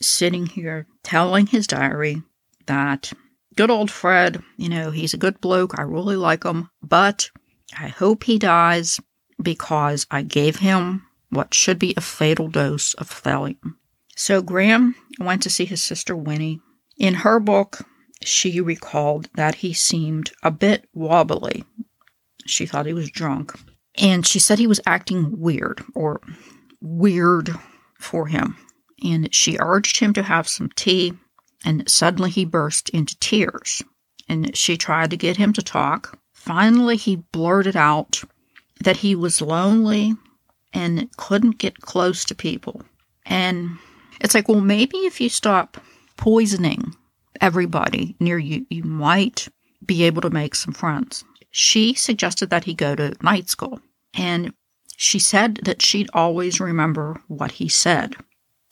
Speaker 1: sitting here telling his diary that good old Fred, you know, he's a good bloke. I really like him, but I hope he dies because I gave him what should be a fatal dose of thallium. So Graham went to see his sister Winnie. In her book, she recalled that he seemed a bit wobbly. She thought he was drunk. And she said he was acting weird or weird for him. And she urged him to have some tea, and suddenly he burst into tears. And she tried to get him to talk. Finally, he blurted out that he was lonely and couldn't get close to people. And it's like, well, maybe if you stop poisoning everybody near you, you might be able to make some friends. She suggested that he go to night school. And she said that she'd always remember what he said.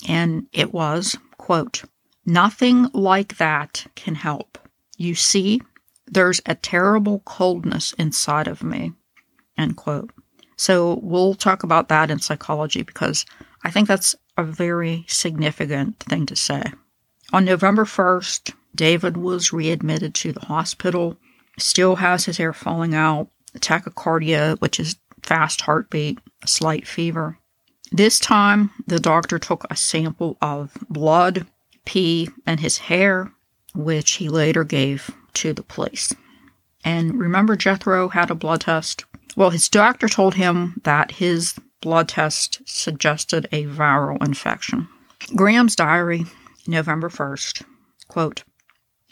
Speaker 1: And it was, quote, Nothing like that can help. You see, there's a terrible coldness inside of me, end quote. So we'll talk about that in psychology because I think that's a very significant thing to say. On November 1st, David was readmitted to the hospital, still has his hair falling out, tachycardia, which is fast heartbeat, slight fever. This time, the doctor took a sample of blood, pee, and his hair, which he later gave to the police. And remember, Jethro had a blood test? Well, his doctor told him that his blood test suggested a viral infection. Graham's diary, November 1st, quote,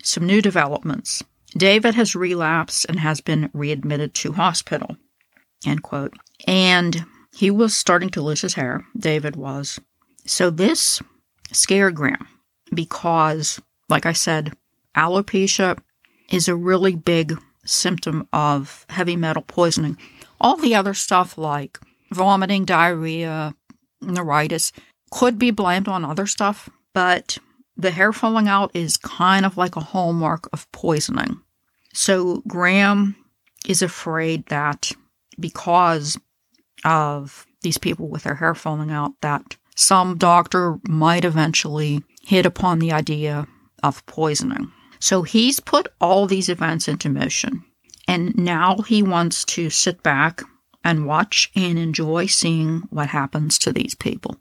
Speaker 1: some new developments. David has relapsed and has been readmitted to hospital. End quote. And he was starting to lose his hair. David was. So this scared Graham because, like I said, alopecia is a really big symptom of heavy metal poisoning. All the other stuff like vomiting, diarrhea, neuritis could be blamed on other stuff, but the hair falling out is kind of like a hallmark of poisoning. So Graham is afraid that because of these people with their hair falling out that some doctor might eventually hit upon the idea of poisoning. So he's put all these events into motion. And now he wants to sit back and watch and enjoy seeing what happens to these people.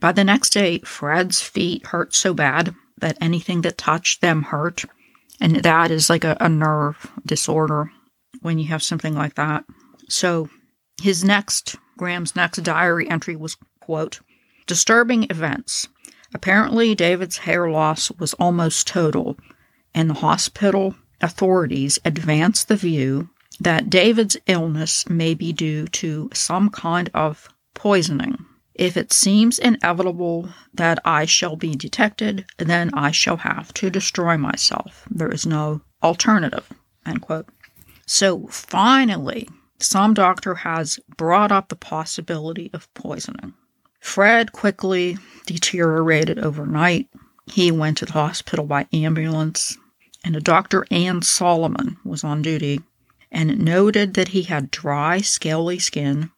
Speaker 1: By the next day, Fred's feet hurt so bad that anything that touched them hurt. And that is like a, a nerve disorder when you have something like that. So his next, Graham's next diary entry was, quote, disturbing events. Apparently, David's hair loss was almost total, and the hospital authorities advanced the view that David's illness may be due to some kind of poisoning. If it seems inevitable that I shall be detected, then I shall have to destroy myself. There is no alternative. So finally, some doctor has brought up the possibility of poisoning. Fred quickly deteriorated overnight. He went to the hospital by ambulance, and a Dr. Ann Solomon was on duty and noted that he had dry, scaly skin,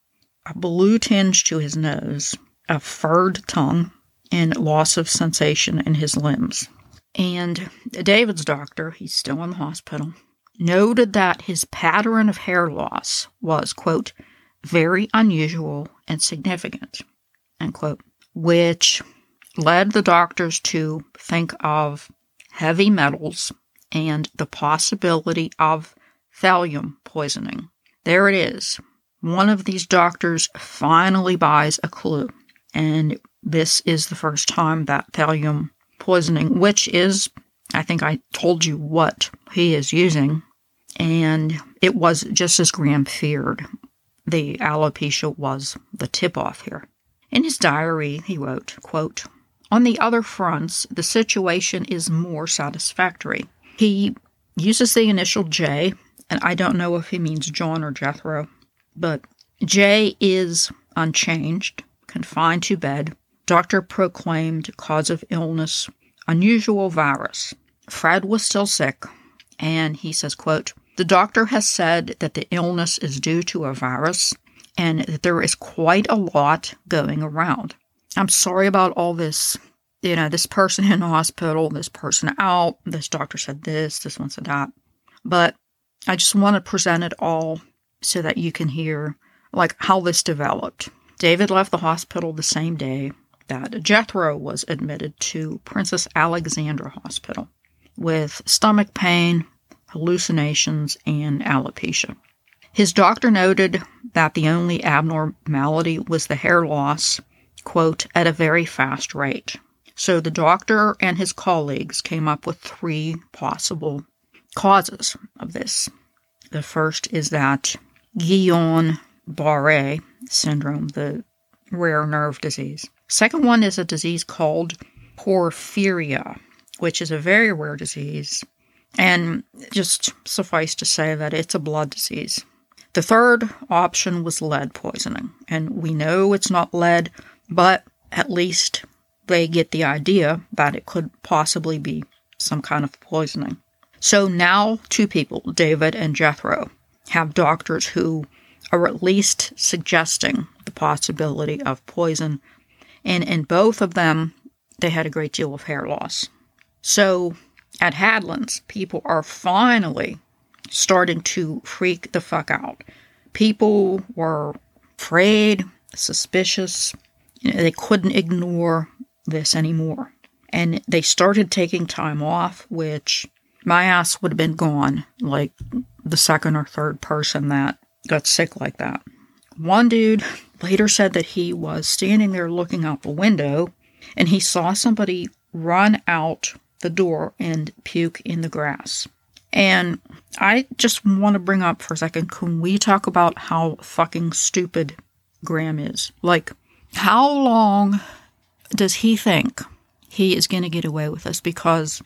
Speaker 1: a blue tinge to his nose, a furred tongue, and loss of sensation in his limbs. And David's doctor, he's still in the hospital, noted that his pattern of hair loss was, quote, very unusual and significant, end quote, which led the doctors to think of heavy metals and the possibility of thallium poisoning. There it is. One of these doctors finally buys a clue, and this is the first time that thallium poisoning, which is I think I told you what he is using, and it was just as Graham feared. The alopecia was the tip off here. In his diary, he wrote, quote, On the other fronts, the situation is more satisfactory. He uses the initial J, and I don't know if he means John or Jethro, but J is unchanged, confined to bed. Doctor proclaimed cause of illness, unusual virus. Fred was still sick, and he says, quote, the doctor has said that the illness is due to a virus and that there is quite a lot going around. I'm sorry about all this. You know, this person in the hospital, this person out, this doctor said this, this one said that. But I just want to present it all so that you can hear like how this developed. David left the hospital the same day that Jethro was admitted to Princess Alexandra Hospital with stomach pain, hallucinations, and alopecia. His doctor noted that the only abnormality was the hair loss, quote, at a very fast rate. So the doctor and his colleagues came up with three possible causes of this. The first is that Guillain Barre syndrome, the rare nerve disease. Second one is a disease called porphyria, which is a very rare disease and just suffice to say that it's a blood disease. The third option was lead poisoning, and we know it's not lead, but at least they get the idea that it could possibly be some kind of poisoning. So now, two people, David and Jethro, have doctors who are at least suggesting the possibility of poison, and in both of them, they had a great deal of hair loss. So at Hadlands, people are finally starting to freak the fuck out. People were afraid, suspicious. You know, they couldn't ignore this anymore. And they started taking time off, which my ass would have been gone like the second or third person that got sick like that. One dude later said that he was standing there looking out the window and he saw somebody run out the door and puke in the grass. And I just want to bring up for a second can we talk about how fucking stupid Graham is? Like, how long does he think he is going to get away with this? Because,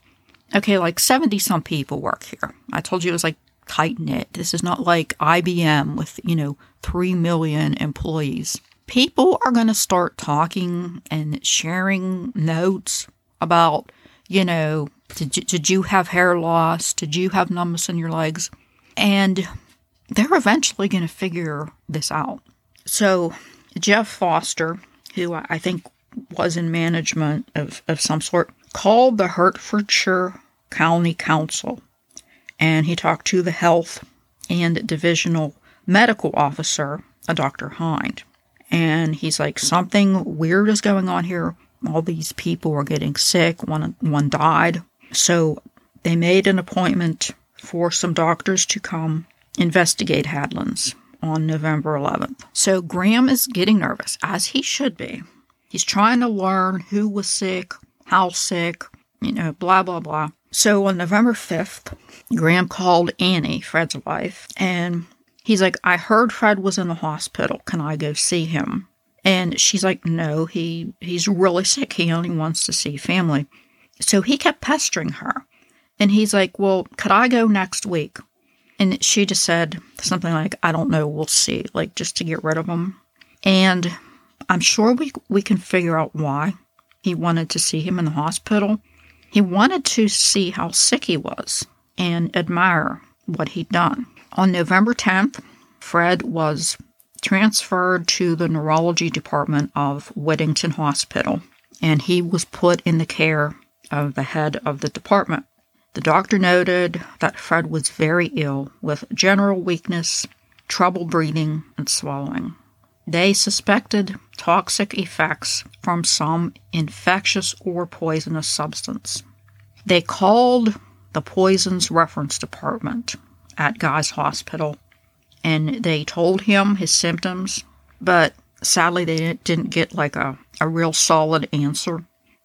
Speaker 1: okay, like 70 some people work here. I told you it was like tight knit. This is not like IBM with, you know, 3 million employees. People are going to start talking and sharing notes about you know, did you, did you have hair loss? Did you have numbness in your legs? And they're eventually going to figure this out. So, Jeff Foster, who I think was in management of, of some sort, called the Hertfordshire County Council and he talked to the health and divisional medical officer, a Dr. Hind. And he's like, something weird is going on here all these people are getting sick. One one died. So they made an appointment for some doctors to come investigate Hadlands on November 11th. So Graham is getting nervous, as he should be. He's trying to learn who was sick, how sick, you know, blah, blah, blah. So on November 5th, Graham called Annie, Fred's wife, and he's like, I heard Fred was in the hospital. Can I go see him? And she's like, no, he, he's really sick. He only wants to see family. So he kept pestering her. And he's like, well, could I go next week? And she just said something like, I don't know, we'll see, like just to get rid of him. And I'm sure we, we can figure out why he wanted to see him in the hospital. He wanted to see how sick he was and admire what he'd done. On November 10th, Fred was transferred to the neurology department of Whittington Hospital, and he was put in the care of the head of the department. The doctor noted that Fred was very ill with general weakness, trouble breathing, and swallowing. They suspected toxic effects from some infectious or poisonous substance. They called the poisons reference department at Guy's Hospital and they told him his symptoms, but sadly they didn't get like a, a real solid answer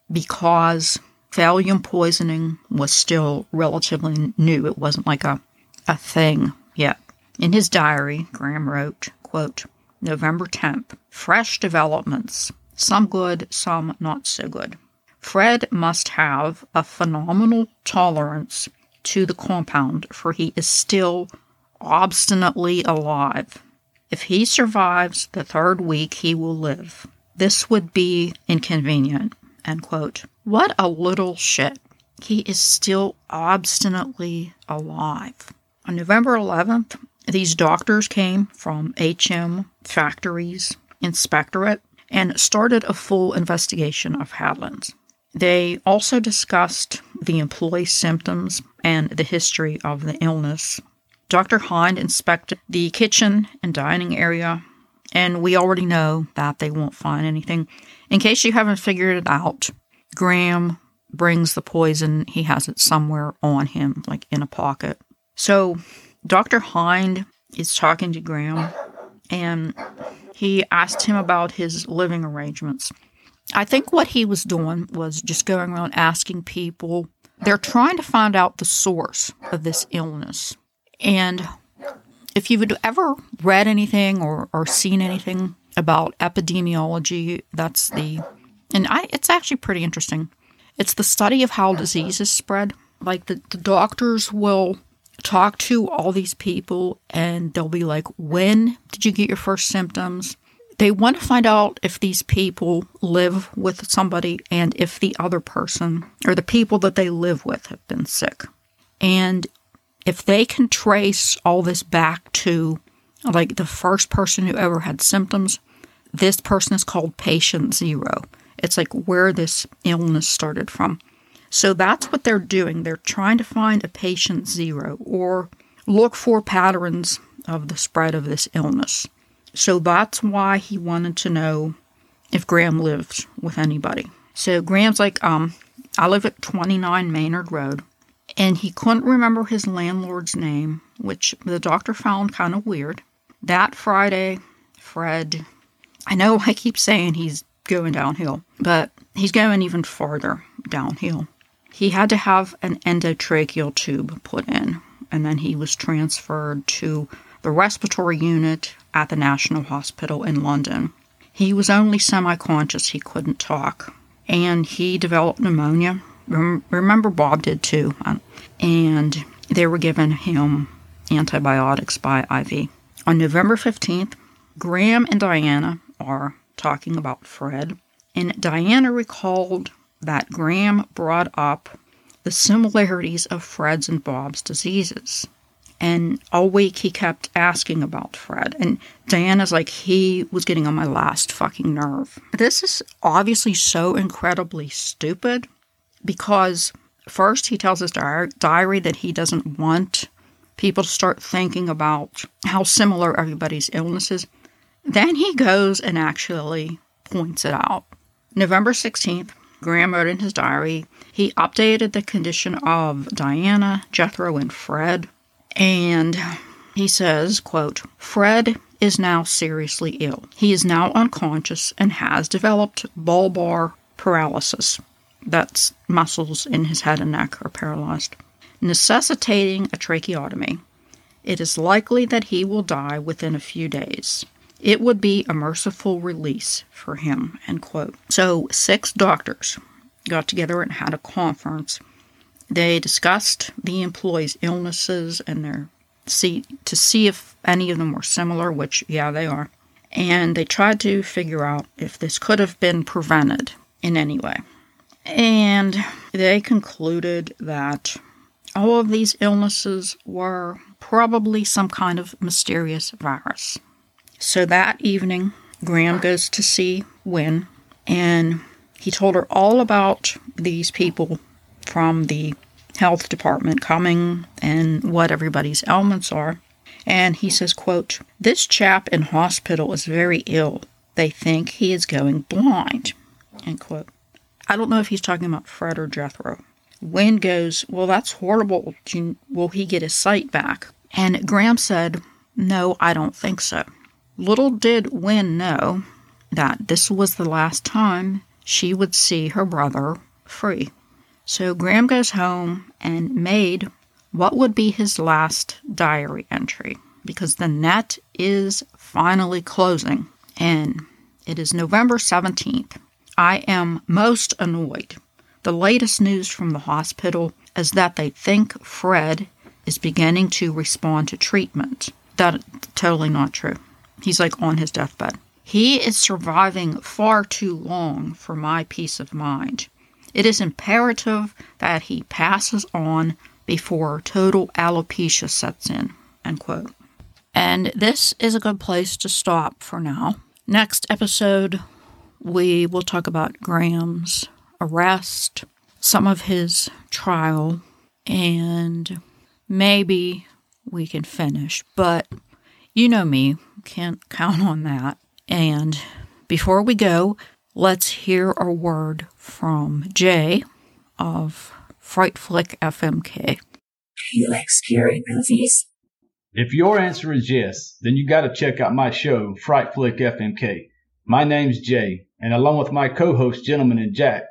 Speaker 1: because Thallium poisoning was still relatively new. It wasn't like a, a thing yet. In his diary, Graham wrote, quote, November 10th, fresh developments, some good, some not so good. Fred must have a phenomenal tolerance to the compound, for he is still obstinately alive. If he survives the third week, he will live. This would be inconvenient. What a little shit. He is still obstinately alive. On November 11th, these doctors came from HM Factories Inspectorate and started a full investigation of Hadlands. They also discussed the employee symptoms and the history of the illness. Dr. Hind inspected the kitchen and dining area, and we already know that they won't find anything. In case you haven't figured it out, Graham brings the poison, he has it somewhere on him, like in a pocket. So Dr. Hind is talking to Graham and he asked him about his living arrangements. I think what he was doing was just going around asking people. They're trying to find out the source of this illness. And if you've ever read anything or, or seen anything about epidemiology, that's the, and I, it's actually pretty interesting. It's the study of how diseases spread. Like the, the doctors will talk to all these people and they'll be like, When did you get your first symptoms? They want to find out if these people live with somebody and if the other person or the people that they live with have been sick. And if they can trace all this back to like the first person who ever had symptoms, this person is called patient zero. It's like where this illness started from. So that's what they're doing. They're trying to find a patient zero or look for patterns of the spread of this illness. So that's why he wanted to know if Graham lived with anybody. So Graham's like, um, I live at 29 Maynard Road. And he couldn't remember his landlord's name, which the doctor found kind of weird. That Friday, Fred, I know I keep saying he's going downhill, but he's going even farther downhill. He had to have an endotracheal tube put in, and then he was transferred to the respiratory unit at the National Hospital in London. He was only semi conscious, he couldn't talk, and he developed pneumonia. Remember, Bob did too, um, and they were giving him antibiotics by IV. On November 15th, Graham and Diana are talking about Fred, and Diana recalled that Graham brought up the similarities of Fred's and Bob's diseases. And all week he kept asking about Fred. And Diana's like, he was getting on my last fucking nerve. This is obviously so incredibly stupid because first he tells his diary that he doesn't want people to start thinking about how similar everybody's illnesses. Then he goes and actually points it out. November 16th, Graham wrote in his diary, he updated the condition of Diana, Jethro, and Fred. And he says, quote, Fred is now seriously ill. He is now unconscious and has developed bulbar paralysis. That's muscles in his head and neck are paralyzed, necessitating a tracheotomy. It is likely that he will die within a few days. It would be a merciful release for him. End quote. So six doctors got together and had a conference. They discussed the employees' illnesses and their see to see if any of them were similar, which yeah they are. And they tried to figure out if this could have been prevented in any way. And they concluded that all of these illnesses were probably some kind of mysterious virus. So that evening, Graham goes to see Wynne, and he told her all about these people from the health department coming and what everybody's ailments are. And he says, quote, This chap in hospital is very ill. They think he is going blind. End quote. I don't know if he's talking about Fred or Jethro. Wynne goes, Well, that's horrible. Will he get his sight back? And Graham said, No, I don't think so. Little did Wynne know that this was the last time she would see her brother free. So Graham goes home and made what would be his last diary entry because the net is finally closing and it is November 17th. I am most annoyed. The latest news from the hospital is that they think Fred is beginning to respond to treatment. That totally not true. He's like on his deathbed. He is surviving far too long for my peace of mind. It is imperative that he passes on before total alopecia sets in. End quote. And this is a good place to stop for now. Next episode, we will talk about Graham's arrest, some of his trial, and maybe we can finish. But you know me, can't count on that. And before we go, let's hear a word from Jay of Fright Flick FMK.
Speaker 2: You like scary movies?
Speaker 3: If your answer is yes, then you gotta check out my show, Fright Flick FMK. My name's Jay, and along with my co-host Gentleman and Jack,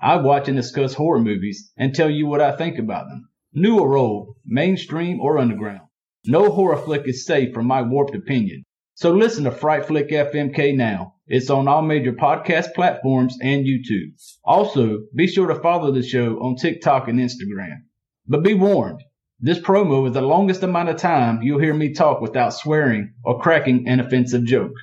Speaker 3: I watch and discuss horror movies and tell you what I think about them. New or old, mainstream or underground. No horror flick is safe from my warped opinion. So listen to Fright Flick FMK now. It's on all major podcast platforms and YouTube. Also, be sure to follow the show on TikTok and Instagram. But be warned, this promo is the longest amount of time you'll hear me talk without swearing or cracking an offensive joke.